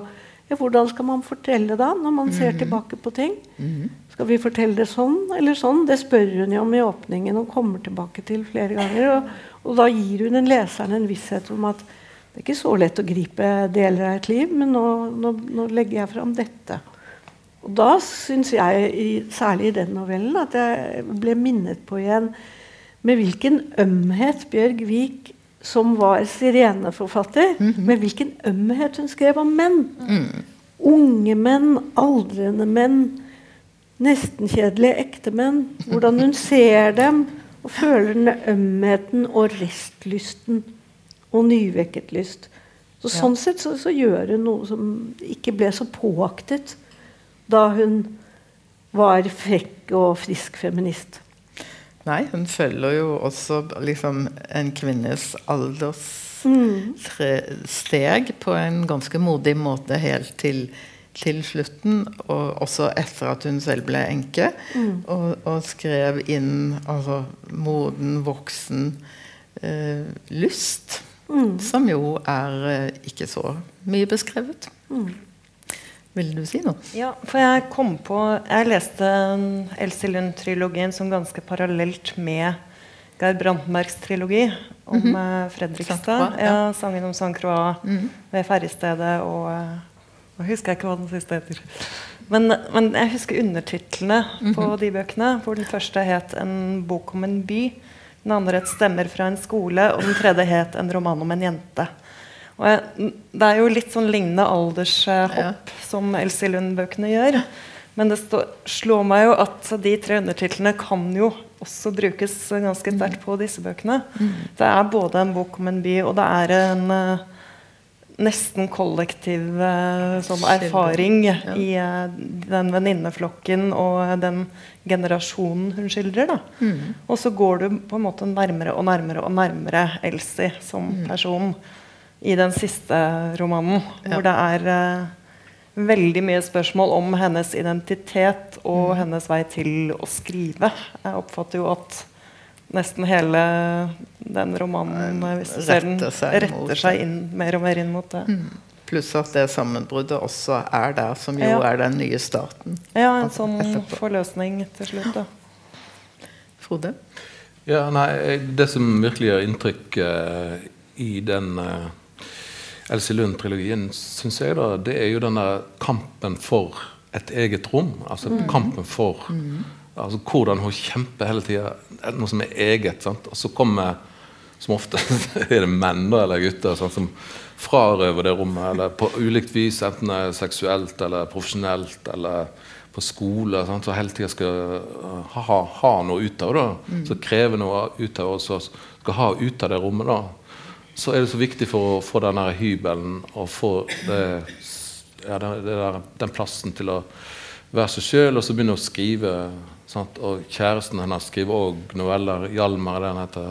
ja, hvordan skal man fortelle da, når man ser mm. tilbake på ting. Mm. Skal vi fortelle det sånn eller sånn? Det spør hun jo om i åpningen og kommer tilbake til flere ganger. Og, og da gir hun en leseren en visshet om at det er ikke så lett å gripe deler av et liv, men nå, nå, nå legger jeg fram dette. Og da syns jeg, særlig i den novellen, at jeg ble minnet på igjen med hvilken ømhet Bjørg Vik, som var sireneforfatter, mm -hmm. med hvilken ømhet hun skrev om menn. Mm. Unge menn, aldrende menn, nesten-kjedelige ektemenn. Hvordan hun ser dem og føler den ømheten og restlysten og nyvekket lyst. Så. Sånn sett så, så, gjør hun noe som ikke ble så påaktet da hun var frekk og frisk feminist. Nei, hun følger jo også liksom en kvinnes alderssteg mm. på en ganske modig måte helt til, til, slutten. Og også etter at hun selv ble enke. Mm. Og, og, skrev inn altså moden, voksen eh, lyst. Mm. Som jo er eh, ikke så mye beskrevet. Mm. Vil du si noe? Ja, for jeg kom på Jeg leste Elsie Lund-trilogien som ganske parallelt med Geir Brandtbergs trilogi om mm -hmm. Fredrikstad. Ja. sangen om San Croix mm. ved ferjestedet og eh, Nå husker jeg ikke hva den siste heter. Men, men jeg husker undertitlene -hmm. på mhm. de bøkene. Hvor den første het 'En bok om en by'. Den andre het 'Stemmer fra en skole', og den tredje het 'En roman om en jente'. Jeg, det er jo litt sånn lignende aldershopp ja. som Elsie Lund-bøkene gjør. Men det stå, slår meg jo at de tre undertitlene kan jo også brukes ganske sterkt på disse bøkene. Mm. Det er både en bok om en by, og det er en uh, nesten kollektiv uh, sånn erfaring ja. i uh, den venninneflokken og den generasjonen hun skildrer. Mm. Og så går du på en måte nærmere og nærmere og nærmere Elsie som mm. I den siste romanen, ja. hvor det er uh, veldig mye spørsmål om hennes identitet og mm. hennes vei til å skrive. Jeg oppfatter jo at nesten hele den romanen hvis du ser den, retter seg inn, mer og mer inn mot det. Mm. Pluss at det sammenbruddet også er der, som jo ja. er den nye starten. Ja, en sånn etterpå. forløsning til slutt. da. Frode? Ja, nei, Det som virkelig gjør inntrykk uh, i den uh, Else Lund-trilogien, syns jeg, da, det er jo denne kampen for et eget rom. Altså mm. kampen for mm altså Hvordan hun kjemper hele tida. Noe som er eget. Sant? Og så kommer som ofte er det menn eller gutter sant, som frarøver det rommet. Eller på ulikt vis, enten det er seksuelt eller profesjonelt eller på skole. Sant, så hele tida skal ha, ha, noe ut av det. Mm. Så krever noe ut av oss og skal ha ut av det rommet. da så er det så viktig for å få den hybelen og få det, ja, det, det der, den plassen til å være seg sjøl, og så begynne å skrive Sant? Og kjæresten hennes skriver òg noveller. Hjalmar er det han heter.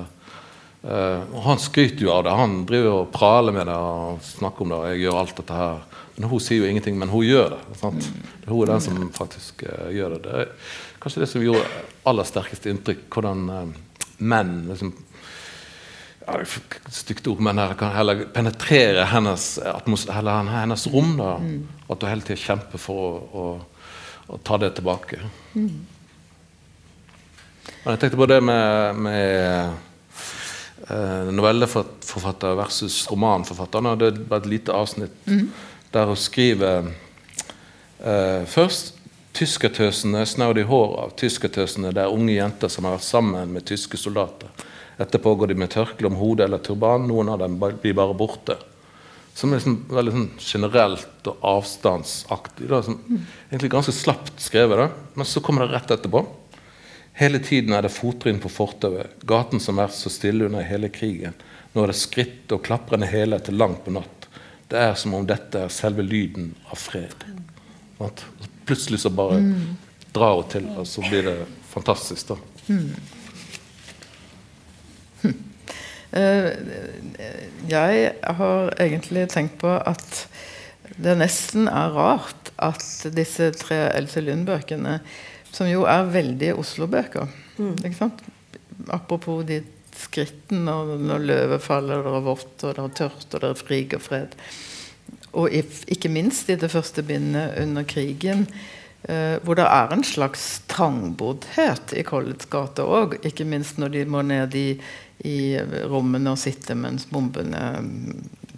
Uh, han skryter jo av det. Han driver og praler med det og snakker om det. jeg gjør alt dette her. Men hun sier jo ingenting, men hun gjør det. Sant? Hun er den som faktisk uh, gjør det. Det er kanskje det som gjorde aller sterkest inntrykk. Hvordan uh, menn liksom, ja, stygt ord, men det kan heller penetrere hennes, heller hennes rom. da, mm. At hun hele tida kjemper for å, å, å, ta det tilbake. Mm. Men jeg tenkte på det med, med eh, novelleforfatter versus romanforfatter. Det er bare et lite avsnitt mm. der hun skriver eh, først Tyskertøsene snaud i håret av tyskertøsene. Det er unge jenter som har vært sammen med tyske soldater. Etterpå går de med tørkle om hodet eller turban. Noen av dem blir bare borte. Som er liksom veldig sånn generelt og avstandsaktig. Da, som, egentlig ganske slapt skrevet. Da. Men så kommer det rett etterpå. Hele tiden er det fottrinn på fortauet. Gaten som er så stille under hele krigen. Nå er det skritt og klaprende hele til langt på natt. Det er som om dette er selve lyden av fred. At plutselig så bare mm. drar hun til, og så blir det fantastisk. da. Mm. Jeg har egentlig tenkt på at det nesten er rart at disse tre Else Lund-bøkene, som jo er veldig Oslo-bøker mm. Apropos de skrittene når, når løvet faller, det er vått, og det er tørt, og det er frig og fred. Og ikke minst i det første bindet under krigen, eh, hvor det er en slags trangboddhet i Collets gate òg. Ikke minst når de må ned i, i rommene og sitte mens bombene,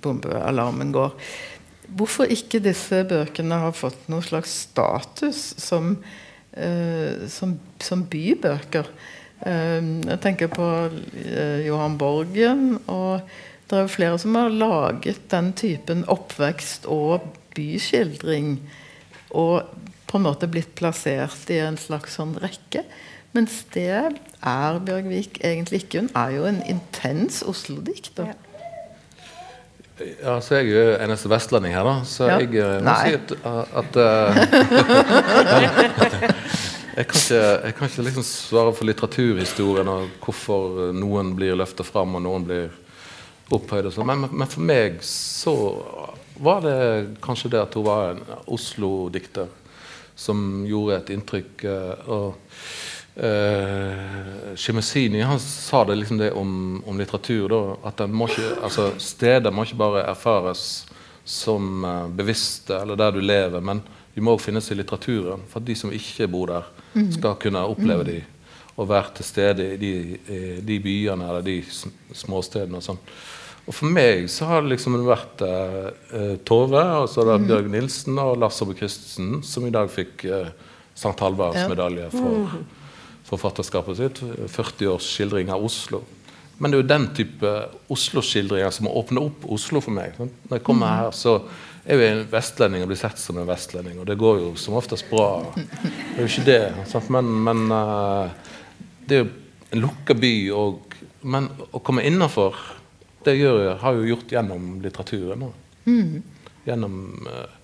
bombealarmen går. Hvorfor ikke disse bøkene har fått noen slags status som, eh, som, som bybøker? Eh, jeg tenker på eh, Johan Borgen. og det er jo flere som har laget den typen oppvekst og byskildring. Og på en måte blitt plassert i en slags sånn rekke. Mens det er Bjørgvik egentlig ikke. Hun er jo en intens Oslo-dikter. Ja. Ja, så jeg er jo eneste vestlending her, da. Så ja. jeg uh, må Nei. si at, at uh, jeg, kan ikke, jeg kan ikke liksom svare for litteraturhistorien og hvorfor noen blir løfta fram og noen blir opphøyd. Sånn. Men, men, for meg så var det kanskje det at hun var en Oslo-dikter som gjorde et inntrykk. Eh, og uh, Shimesini han sa det liksom det om, om litteratur. Da, at må ikke, altså, steder må ikke bare erfares som uh, bevisste eller der du lever, men de må også finnes i litteraturen for at de som ikke bor der, mm. skal kunne oppleve mm. de og være til stede i de, i de byene eller de småstedene. og sånn. Og For meg så har det liksom vært uh, Tove, og så har det mm. Bjørg Nilsen og Lars Aabye Christensen, som i dag fikk uh, St. Halvards medalje for mm. Forfatterskapet sitt. 40 års skildring av Oslo. Men det er jo den type Oslo-skildringer som åpner åpne opp Oslo for meg. Sant? Når jeg kommer mm. her, så er jo en vestlending og blir sett som en vestlending, og det går jo som oftest bra. Det er jo ikke det. Sant? Men, men uh, det er jo en lukka by, og, men å komme innafor det gjør, har jo gjort gjennom litteraturen. Mm. Gjennom uh,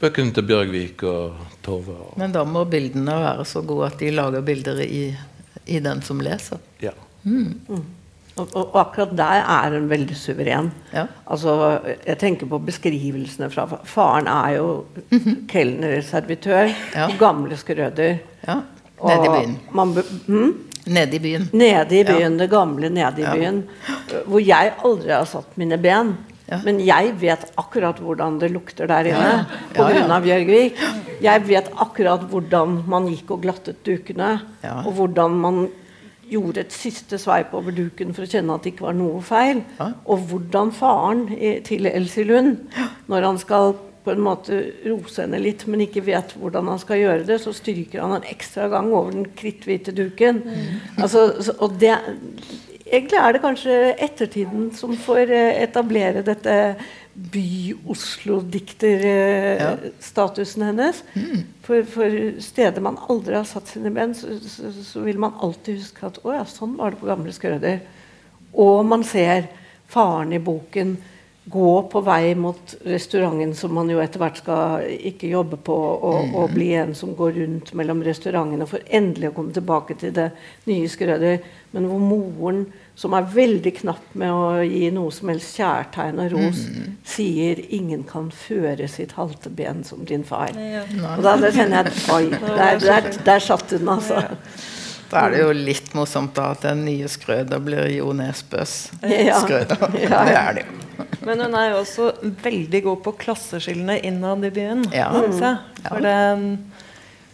bøkene til Bjørgvik og Tove. Og Men da må bildene være så gode at de lager bilder i, i den som leser? Ja. Mm. Mm. Og, og, akkurat der er hun veldig suveren. Ja. Altså, jeg tenker på beskrivelsene fra Faren er jo mm -hmm. kelnerservitør ja. på gamle Skrøder. Ja. Nede i byen. Man, hm? Nede i byen. Nede i byen, ja. Det gamle nede i ja. byen. Hvor jeg aldri har satt mine ben. Ja. Men jeg vet akkurat hvordan det lukter der inne ja. pga. Ja, Bjørgvik. Jeg vet akkurat hvordan man gikk og glattet dukene. Og hvordan man gjorde et siste sveip over duken for å kjenne at det ikke var noe feil. Og hvordan faren til Elsie Lund, når han skal på en måte rose henne litt, men ikke vet hvordan han skal gjøre det, så stryker han en ekstra gang over den kritthvite duken. Mm. Altså, og det, egentlig er det kanskje ettertiden som får eh, etablere dette by-Oslo-dikterstatusen hennes. Mm. For, for, steder man aldri har satt sine ben, så, så, så, vil man alltid huske at å ja, sånn var det på gamle Skrøder. Og man ser faren i boken gå på vei mot restauranten som man jo etter hvert skal ikke jobbe på, og, mm. og, bli en som går rundt mellom restaurantene for endelig å komme tilbake til det nye Skrøder. Men hvor moren, som er veldig knapp med å gi noe som helst kjærtegn og ros, mm. sier 'ingen kan føre sitt halte ben som din far'. Ja. Og da, da, kjenner jeg Oi, der, der, der satt hun, altså. Da er det jo litt morsomt da at den nye Skrøder blir Jo Nesbøs ja. Skrøder. Ja. Det er det jo. Men hun er jo også veldig god på klasseskillene innad i byen. Ja. For det,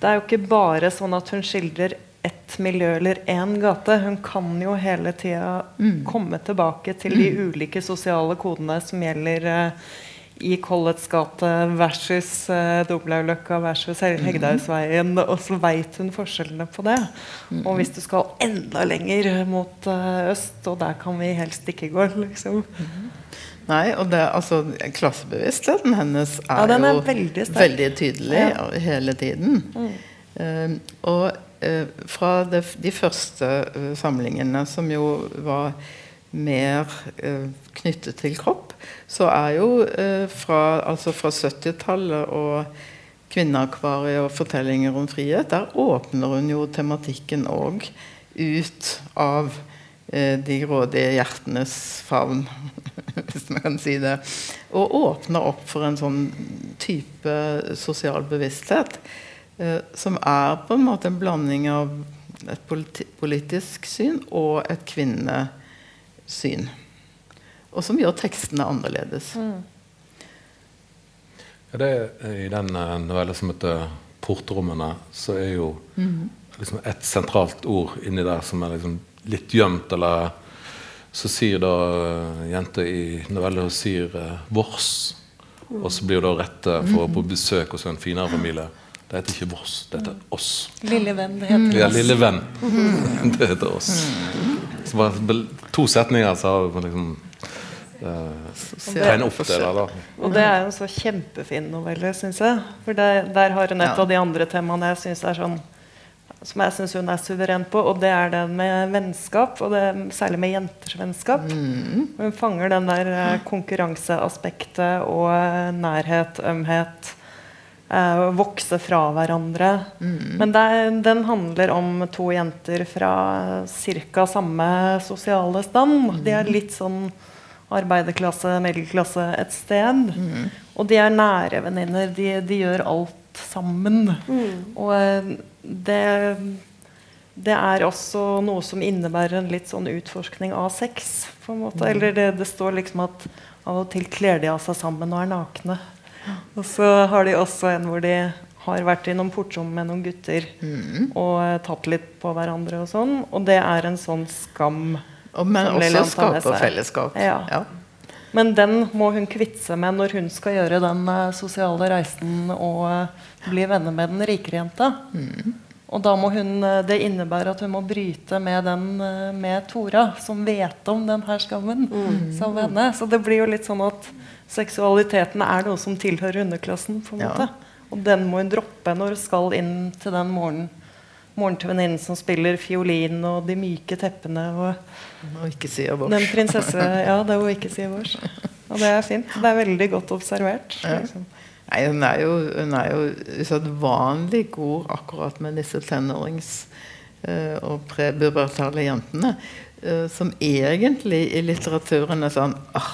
det, er jo ikke bare sånn at hun skildrer ett miljø eller én gate. Hun kan jo hele tida mm. komme tilbake til de mm. ulike sosiale kodene som gjelder uh, i Collets gate versus uh, Doblauløkka versus Hegdehaugsveien. Og så veit hun forskjellene på det. Og hvis du skal enda lenger mot uh, øst, og der kan vi helst ikke gå, liksom. Nei, og det, altså, Klassebevisstheten hennes er, ja, er jo veldig, veldig, tydelig ja. hele tiden. Mm. Uh, og fra det, de første uh, samlingene, som jo var mer knyttet til kropp, så er jo fra, altså fra 70-tallet og Kvinneakvariet og fortellinger om frihet, der åpner hun jo tematikken òg ut av de grådige hjertenes favn. hvis man kan si det. Og åpner opp for en sånn type sosial bevissthet eh, som er på en måte en blanding av et politi politisk syn og et kvinnesyn. Og som gjør tekstene annerledes. Mm. Ja, det er, I den uh, novellen som heter 'Portrommene', så er jo mm. liksom et sentralt ord inni der som er liksom litt gjemt eller så sier da uh, jenta i novella sier uh, 'vårs'. Og så blir hun da rette for å på besøk hos en finere familie. Det heter ikke Voss, det heter 'oss'. Lille venn, det heter Ja, lille venn. det heter 'oss'. Så bare to setninger, så har vi liksom uh, opp det der, da. Og det er jo en så kjempefin novelle, syns jeg. For der, der har hun et av de andre temaene jeg syns er sånn som jeg syns hun er suveren på, og det er den med vennskap. Og det, særlig med jenters vennskap. Mm. Hun fanger den der eh, konkurranseaspektet og eh, nærhet, ømhet. Eh, vokse fra hverandre. Mm. Men det, den handler om to jenter fra ca. samme sosiale stand. De er litt sånn arbeiderklasse, middelklasse et sted. Mm. Og de er nære venninner. De, de gjør alt sammen. Mm. Og uh, det, det er også noe som innebærer en litt sånn utforskning av sex. på en måte. Mm. Eller det, det, står liksom at av og til kler de av seg sammen og er nakne. Og så har de også en hvor de har vært i noen portrom med noen gutter mm. og uh, tatt litt på hverandre og sånn. Og det er en sånn skam. Og, men også skape fellesskap. Ja. ja. Men den må hun kvitte seg med når hun skal gjøre den uh, sosiale reisen og uh, bli venner med den rikere jenta. Mm. Og da må hun, det innebærer at hun må bryte med, den, med Tora, som vet om denne skammen. Mm. som henne. Så det blir jo litt sånn at seksualiteten er noe som tilhører underklassen. på en måte. Og den må hun droppe når hun skal inn til den morgenen moren til venninnen som spiller fiolin, og de myke teppene. Og, Må ikke si vårs. Den prinsesse Ja, det jo ikke si vårs. Og det er fint. Det er veldig godt observert. Ja. Liksom. Nei, hun er jo, hun er jo usedvanlig god akkurat med disse tenårings- uh, og prepubertale jentene. Uh, som egentlig i litteraturen er sånn ah,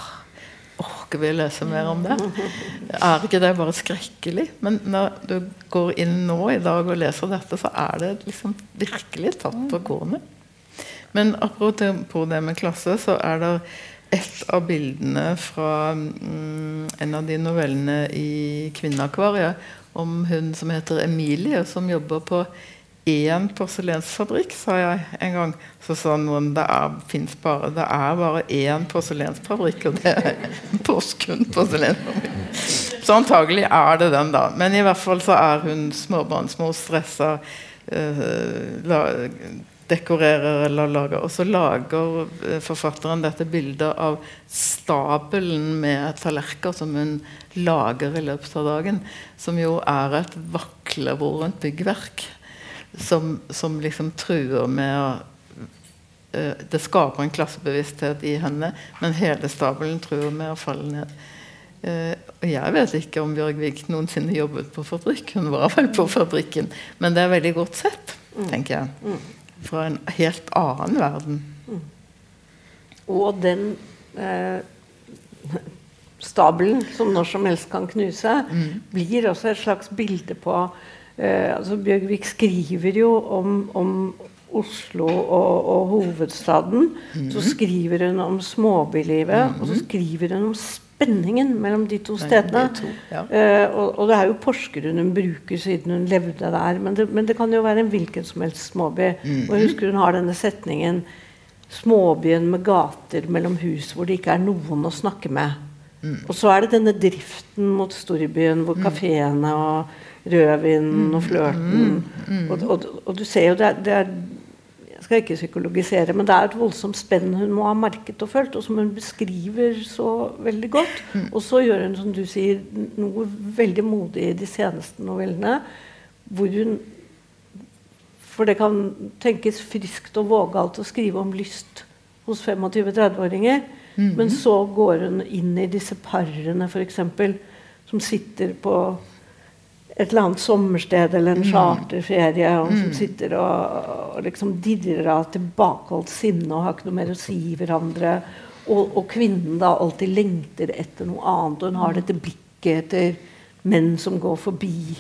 orker vi lese mer om det? Er ikke det bare skrekkelig? Men når du går inn nå i dag og leser dette, så er det liksom virkelig tatt på kornet. Men apropos det med klasse, så er det et av bildene fra mm, en av de novellene i Kvinneakvariet om hun som heter Emilie, som jobber på én porselensfabrikk, sa jeg en gang. Så sa noen det er, bare, det er bare én porselensfabrikk, og det er Porsgrunn porselensfabrikk. Så antagelig er det den, da. Men i hvert fall så er hun småbarnsmor, stressa, uh, dekorerer eller lager. Og så lager uh, forfatteren dette bildet av stabelen med tallerkener som hun lager i løpet av dagen. Som jo er et vaklevorent byggverk som, som liksom truer med å uh, Det skaper en klassebevissthet i henne, men hele stabelen truer med å falle ned. Uh, og jeg vet ikke om Bjørgvik noensinne jobbet på fabrikk. Hun var vel på fabrikken. Men det er veldig godt sett, mm. tenker jeg. Mm. Fra en helt annen verden. Mm. Og den uh, stabelen som når som helst kan knuse, mm. blir også et slags bilde på Eh, altså Bjørgvik skriver jo om, om Oslo og, og hovedstaden. Mm. Så mhm. skriver hun om småbylivet, mm. og så mhm. skriver hun om spenningen mellom de to stedene. De to, ja. eh, og, og, det er jo Porsgrunn hun bruker siden hun levde der. Men det, men det kan jo være en hvilken som helst småby. Mm. Og jeg husker hun har denne setningen Småbyen med gater mellom hus hvor det ikke er noen å snakke med. Og så er det denne driften mot storbyen, hvor kafeene og rødvinen og flørten og, og, og, du ser jo det er, det er Jeg skal ikke psykologisere, men det er et voldsomt spenn hun må ha merket og følt, og som hun beskriver så veldig godt. Og så gjør hun, som du sier, noe veldig modig i de seneste novellene, hvor hun For det kan tenkes friskt og vågalt å skrive om lyst hos 25-30-åringer. Mm -hmm. Men så går hun inn i disse parene, f.eks., som sitter på et eller annet sommersted eller en charterferie, og som sitter og, og liksom dirrer av tilbakeholdt sinne og har ikke noe mer å si hverandre. Og, og, kvinnen da alltid lengter etter noe annet, og hun har dette blikket etter menn som går forbi.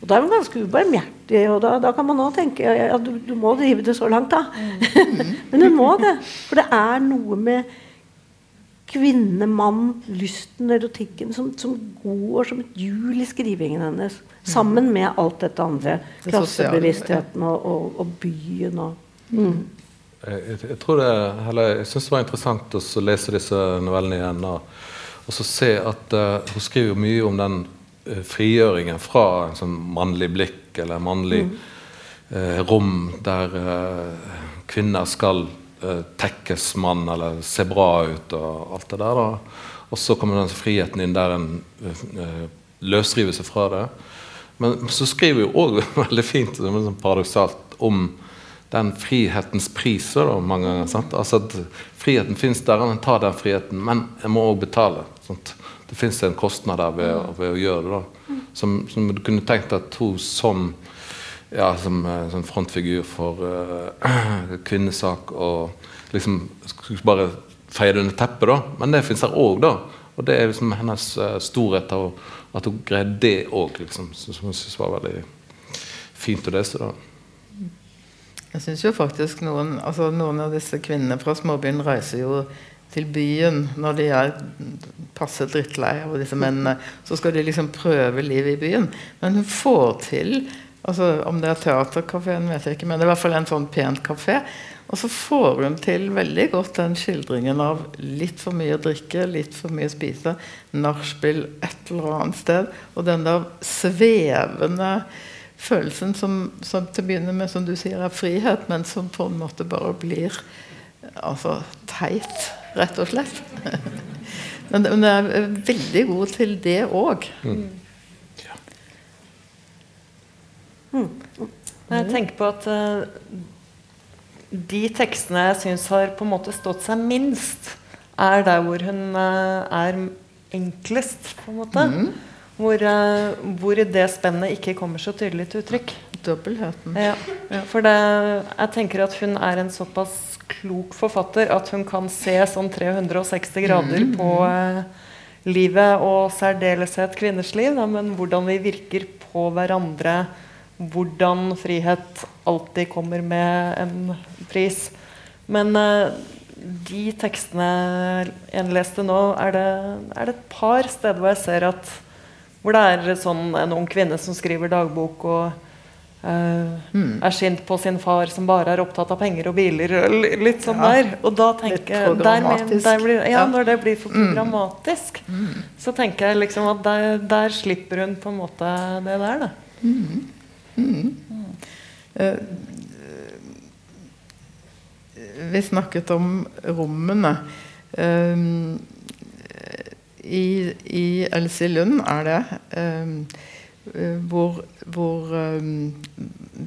Og Da er hun ganske ubarmhjertig, og da, da kan man òg tenke ja, du, du, må drive det så langt, da. Men hun må det. For det er noe med kvinne, mann, lysten, erotikken som, som går som et hjul i skrivingen hennes. Sammen med alt dette andre. Klassebevisstheten og, og, og, byen og mm. jeg, jeg, tror det, eller, jeg syns det var interessant å lese disse novellene igjen. Og, og så se at uh, hun skriver mye om den uh, frigjøringen fra en sånn mannlig blikk eller mannlig mm. uh, rom der kvinner skal tekkes mann eller se bra ut og alt det der. Da. Og så kommer den friheten inn der en løsriver seg fra det. Men så skriver vi òg veldig fint sånn paradoksalt om den frihetens pris. mange ganger, sant? Altså at Friheten fins der, en tar den friheten, men en må òg betale. Sant? Det fins en kostnad der ved, ved, å gjøre det. da. Som, som, du kunne tenkt at hun som, ja, som, eh, som frontfigur for uh, kvinnesak og liksom skulle bare feie det under teppet, da. Men det fins her òg, da. Og det er liksom hennes uh, storhet. av at hun greide det òg, liksom, som hun syntes var veldig fint å lese. da. Jeg syns jo faktisk noen, altså noen av disse kvinnene fra småbyen reiser jo til byen når de er passe drittlei av disse mennene. Så skal de liksom prøve livet i byen. Men hun får til altså Om det er teaterkafeen, vet jeg ikke, men det er i hvert fall en sånn pen kafé. Og så får hun til veldig godt den skildringen av litt for mye å drikke, litt for mye å spise, nachspiel et eller annet sted. Og den der svevende følelsen som, som til å begynne med, som du sier, er frihet, men som på en måte bare blir altså, teit, rett og slett. men hun er veldig god til det òg. Ja. Mm. Jeg tenker på at uh, de tekstene jeg syns har på en måte stått seg minst, er der hvor hun uh, er enklest, på en måte. Mm. Hvor, uh, hvor, det spennet ikke kommer så tydelig til uttrykk. Dobbeltheten. Ja. For det, jeg tenker at hun er en såpass klok forfatter at hun kan se sånn 360 grader mm. på uh, livet og særdeleshet kvinners liv, da, men hvordan vi virker på hverandre hvordan frihet alltid kommer med en pris. Men uh, de tekstene jeg leste nå, er det, er det, et par steder hvor jeg ser at hvor det er sånn en ung kvinne som skriver dagbok og uh, mm. er sint på sin far som bare er opptatt av penger og biler. Litt sånn ja, der. Og da tenker jeg der, der blir, ja, Når det blir for hmm. programmatisk, mm. så tenker jeg liksom at der, der, slipper hun på en måte det der. da. Mm. Mm. Uh, vi snakket om rommene. Uh, I, I Else Lund er det um, hvor, hvor um,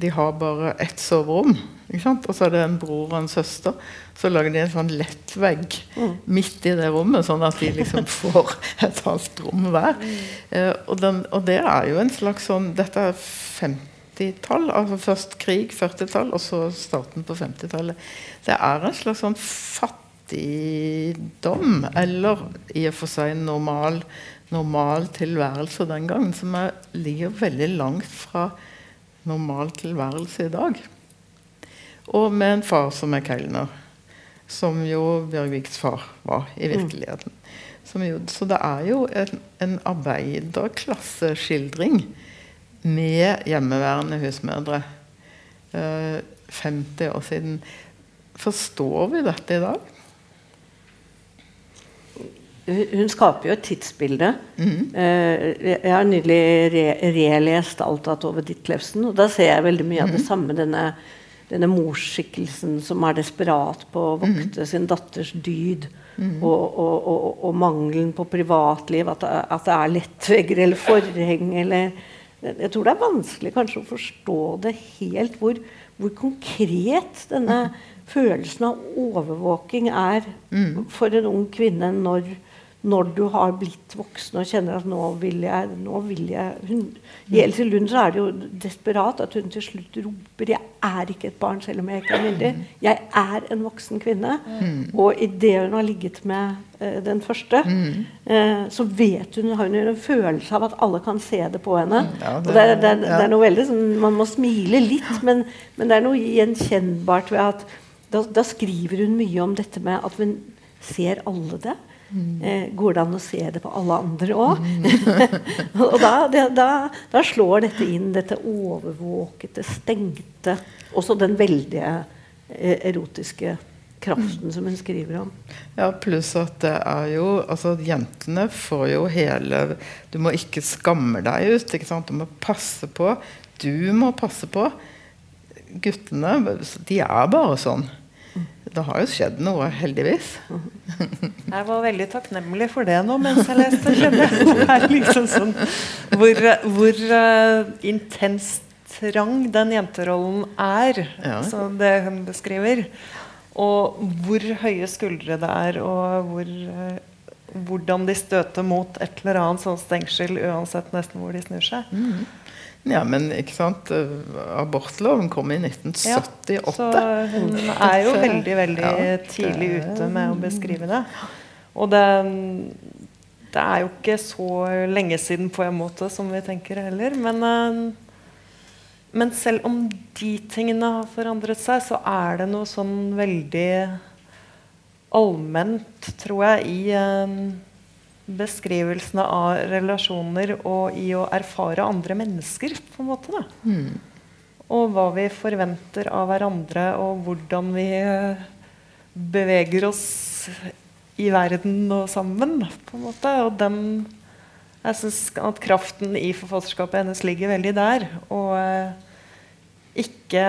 de har bare ett soverom. Og så er det en bror og en søster. Så lager de en sånn lettvegg mm. midt i det rommet, sånn at de liksom får et halvt rom hver. Mm. Uh, og, den, og, det er jo en slags sånn Dette er 50 50-tall. Altså først krig, 40-tall, og så starten på 50-tallet. Det er en slags sånn fattigdom, eller i og for seg normal, normal tilværelse den gangen, som er, ligger veldig langt fra normal tilværelse i dag. Og med en far som er kelner, som jo Bjørgviks far var i virkeligheten. Mm. Jo, så det er jo en, en arbeiderklasseskildring med hjemmeværende husmødre. 50 eh, år siden. Forstår vi dette i dag? hun skaper jo et tidsbilde. Mm. jeg har nylig re relest alt av Tove Ditlevsen, og da ser jeg veldig mye av det mhm. samme. Denne, denne morsskikkelsen som er desperat på å vokte mm. sin datters dyd. Mm. Og, og, og, og, mangelen på privatliv. At, at det er lettvegger eller forheng. Eller, jeg tror det er vanskelig kanskje å forstå det helt, hvor, hvor konkret denne følelsen av overvåking er mm. for en ung kvinne når, når du har blitt voksen og kjenner at 'nå vil jeg', nå vil jeg hun, I Else Lund så er det jo desperat at hun til slutt roper 'Jeg er ikke et barn selv om jeg ikke er myndig'. Jeg er en voksen kvinne. Mm. Og idet hun har ligget med eh, den første, mm. eh, så vet hun, har hun en følelse av at alle kan se det på henne. Ja, det, og det, det, det, er noe veldig sånn, Man må smile litt, men, men det er noe gjenkjennbart ved at da, da, skriver hun mye om dette med at hun ser alle det. Mm. Eh, går det an å se det på alle andre òg? Mm. og da, det, da, da, slår dette inn, dette overvåkete, stengte Også den veldige eh, erotiske kraften som hun skriver om. Ja, pluss at det er jo altså Jentene får jo hele Du må ikke skamme deg ut. ikke sant? Du må passe på. Du må passe på. Guttene, de er bare sånn det har jo skjedd noe, heldigvis. Jeg var veldig takknemlig for det nå mens jeg leste. Det er liksom sånn Hvor, hvor uh, intenst trang den jenterollen er, ja. det hun beskriver. Og hvor høye skuldre det er, og hvor, uh, hvordan de støter mot et eller annet sånn stengsel uansett nesten hvor de snur seg. Mm. Ja, men ikke sant Abortloven kom i 1978. Ja, så hun er jo veldig veldig ja, tidlig ute med å beskrive det. Og det, det, er jo ikke så lenge siden på en måte som vi tenker heller. Men, eh, men selv om de tingene har forandret seg, så er det noe sånn veldig allment, tror jeg, i eh, beskrivelsene av relasjoner og i å erfare andre mennesker, på en måte. da. Mm. Og hva vi forventer av hverandre, og hvordan vi eh, beveger oss i verden og sammen. på en måte. Og den Jeg syns at kraften i forfatterskapet hennes ligger veldig der. Og eh, ikke,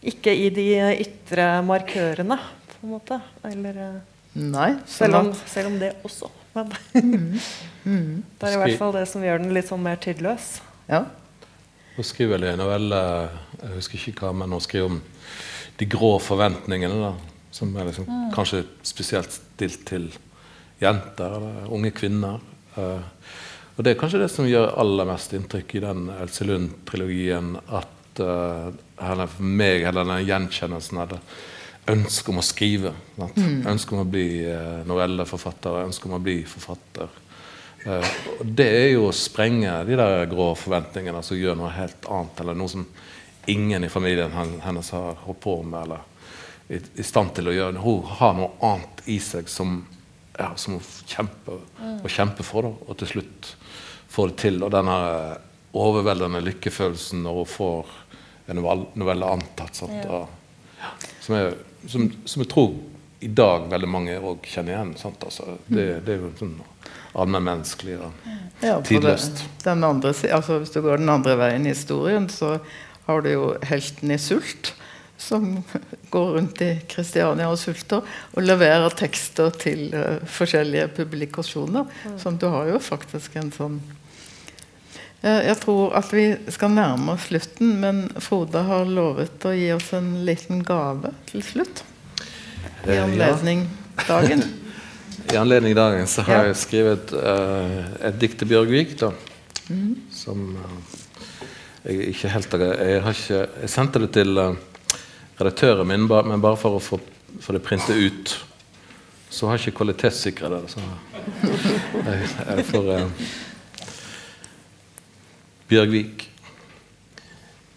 ikke i de ytre markørene, på en måte. Eller eh, Nei, selv om, selv, om, det også. Men mm. Mm. det er i hvert fall det som gjør den litt sånn mer tidløs. Ja. Hun skriver vel i en novelle jeg husker ikke hva, men hun skriver om de grå forventningene. da, Som er liksom, mm. kanskje spesielt stilt til jenter eller unge kvinner. Uh, og Det er kanskje det som gjør aller mest inntrykk i den Else Lund-trilogien. At uh, for meg, eller den gjenkjennelsen av det ønske om å skrive. Mm. Ønske om å bli uh, novelleforfatter, ønske om å bli forfatter. Uh, det er jo å sprenge de der grå forventningene, altså gjør noe helt annet. Eller noe som ingen i familien hennes har holdt på med, eller i, stand til å gjøre. Hun har noe annet i seg som, ja, som hun kjemper mm. og kjemper for, og til slutt får det til. Og denne overveldende lykkefølelsen når hun får en novelle antatt. Sant, ja. og, som er som, som, jeg tror i dag veldig mange òg kjenner igjen. Altså, det, det, er jo sånn allmennmenneskelig og ja, tidløst. den andre, altså, hvis du går den andre veien i historien, så har du jo helten i sult. Som går rundt i Kristiania og sulter og leverer tekster til uh, forskjellige publikasjoner. Mm. Så du har jo faktisk en sånn jeg tror at vi skal nærme oss slutten, men Frode har lovet å gi oss en liten gave til slutt. I eh, anledning dagen. I anledning dagen så har jeg skrevet uh, et dikt til Bjørgvik. da, mm. Som uh, jeg ikke helt jeg, har ikke, jeg sendte det til uh, redaktøren min, men bare for å få, for det printet ut. Så har jeg ikke kvalitetssikra det. Så jeg, jeg får Bjørgvik.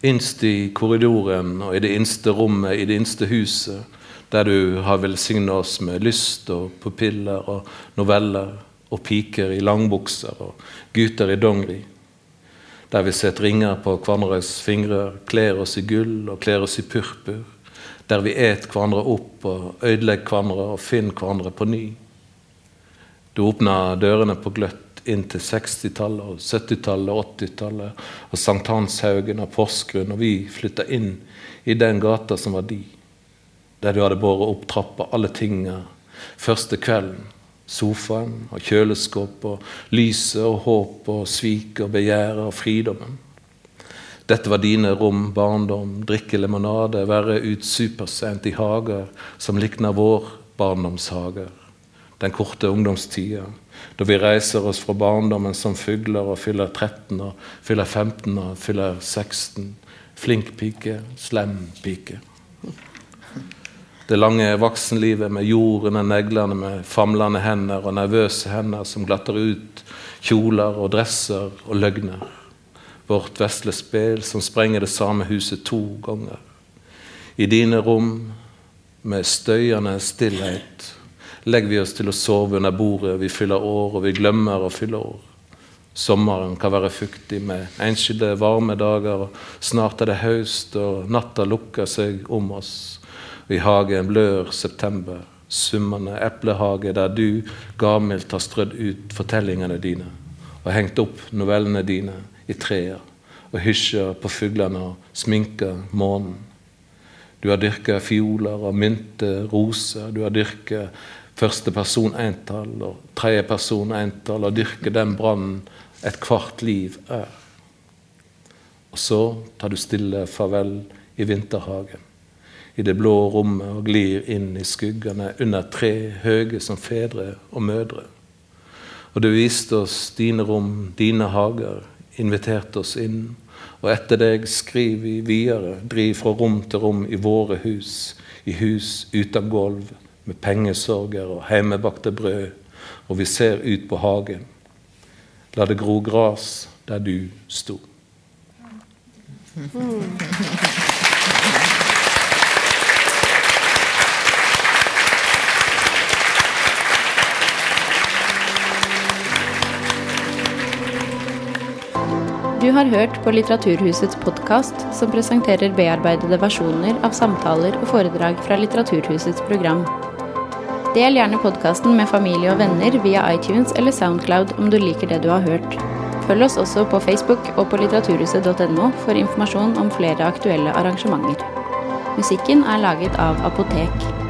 Innst i korridoren og i det innste rommet, i det innste huset, der du har velsignet oss med lyst og pupiller og noveller og piker i langbukser og gutter i dongeri. Der vi setter ringer på hverandres fingre, kler oss i gull og kler oss i purpur. Der vi et hverandre opp og ødelegger hverandre og finner hverandre på ny. Du åpna dørene på gløtt inn til 60-tallet, 70-tallet 80-tallet. Og Sankthanshaugen og Porsgrunn. Og vi flytta inn i den gata som var di. Der du hadde båret opp trappa, alle tinga. Første kvelden. Sofaen og kjøleskapet og lyset og håp og svik og begjæret og fridommen. Dette var dine rom, barndom, drikke limonade, være ut supersent i hager som likna vår barndomshager den korte ungdomstida. Da vi reiser oss fra barndommen som fugler og fyller 13 og fyller 15 og fyller 16. Flink pike, slem pike. Det lange voksenlivet med jord under neglene, med famlende hender og nervøse hender som glatter ut kjoler og dresser og løgner. Vårt vesle spel som sprenger det samme huset to ganger. I dine rom med støyende stillhet legger vi oss til å sove under bordet. Vi fyller år, og vi glemmer å fylle år. Sommeren kan være fuktig med enskilde varme dager. og Snart er det høst, og natta lukker seg om oss. I hagen blør september, summende eplehage der du gavmildt har strødd ut fortellingene dine og hengt opp novellene dine i trær og hysjer på fuglene og sminker månen. Du har dyrka fioler og mynte roser. Du har dyrka første person entall og tredje person entall, og dyrke den brannen ethvert liv er. Og så tar du stille farvel i vinterhagen, i det blå rommet, og glir inn i skuggene under tre høye som fedre og mødre. Og du viste oss dine rom, dine hager, inviterte oss inn. Og etter deg skriver vi videre, driv fra rom til rom i våre hus, i hus uten gulv, med pengesorger og hjemmebakte brød, og vi ser ut på hagen. La det gro gras der du sto. Du har hørt på Litteraturhusets podkast, som presenterer bearbeidede versjoner av samtaler og foredrag fra Litteraturhusets program. Del gjerne podkasten med familie og venner via iTunes eller Soundcloud om du liker det du har hørt. Følg oss også på Facebook og på litteraturhuset.no for informasjon om flere aktuelle arrangementer. Musikken er laget av Apotek.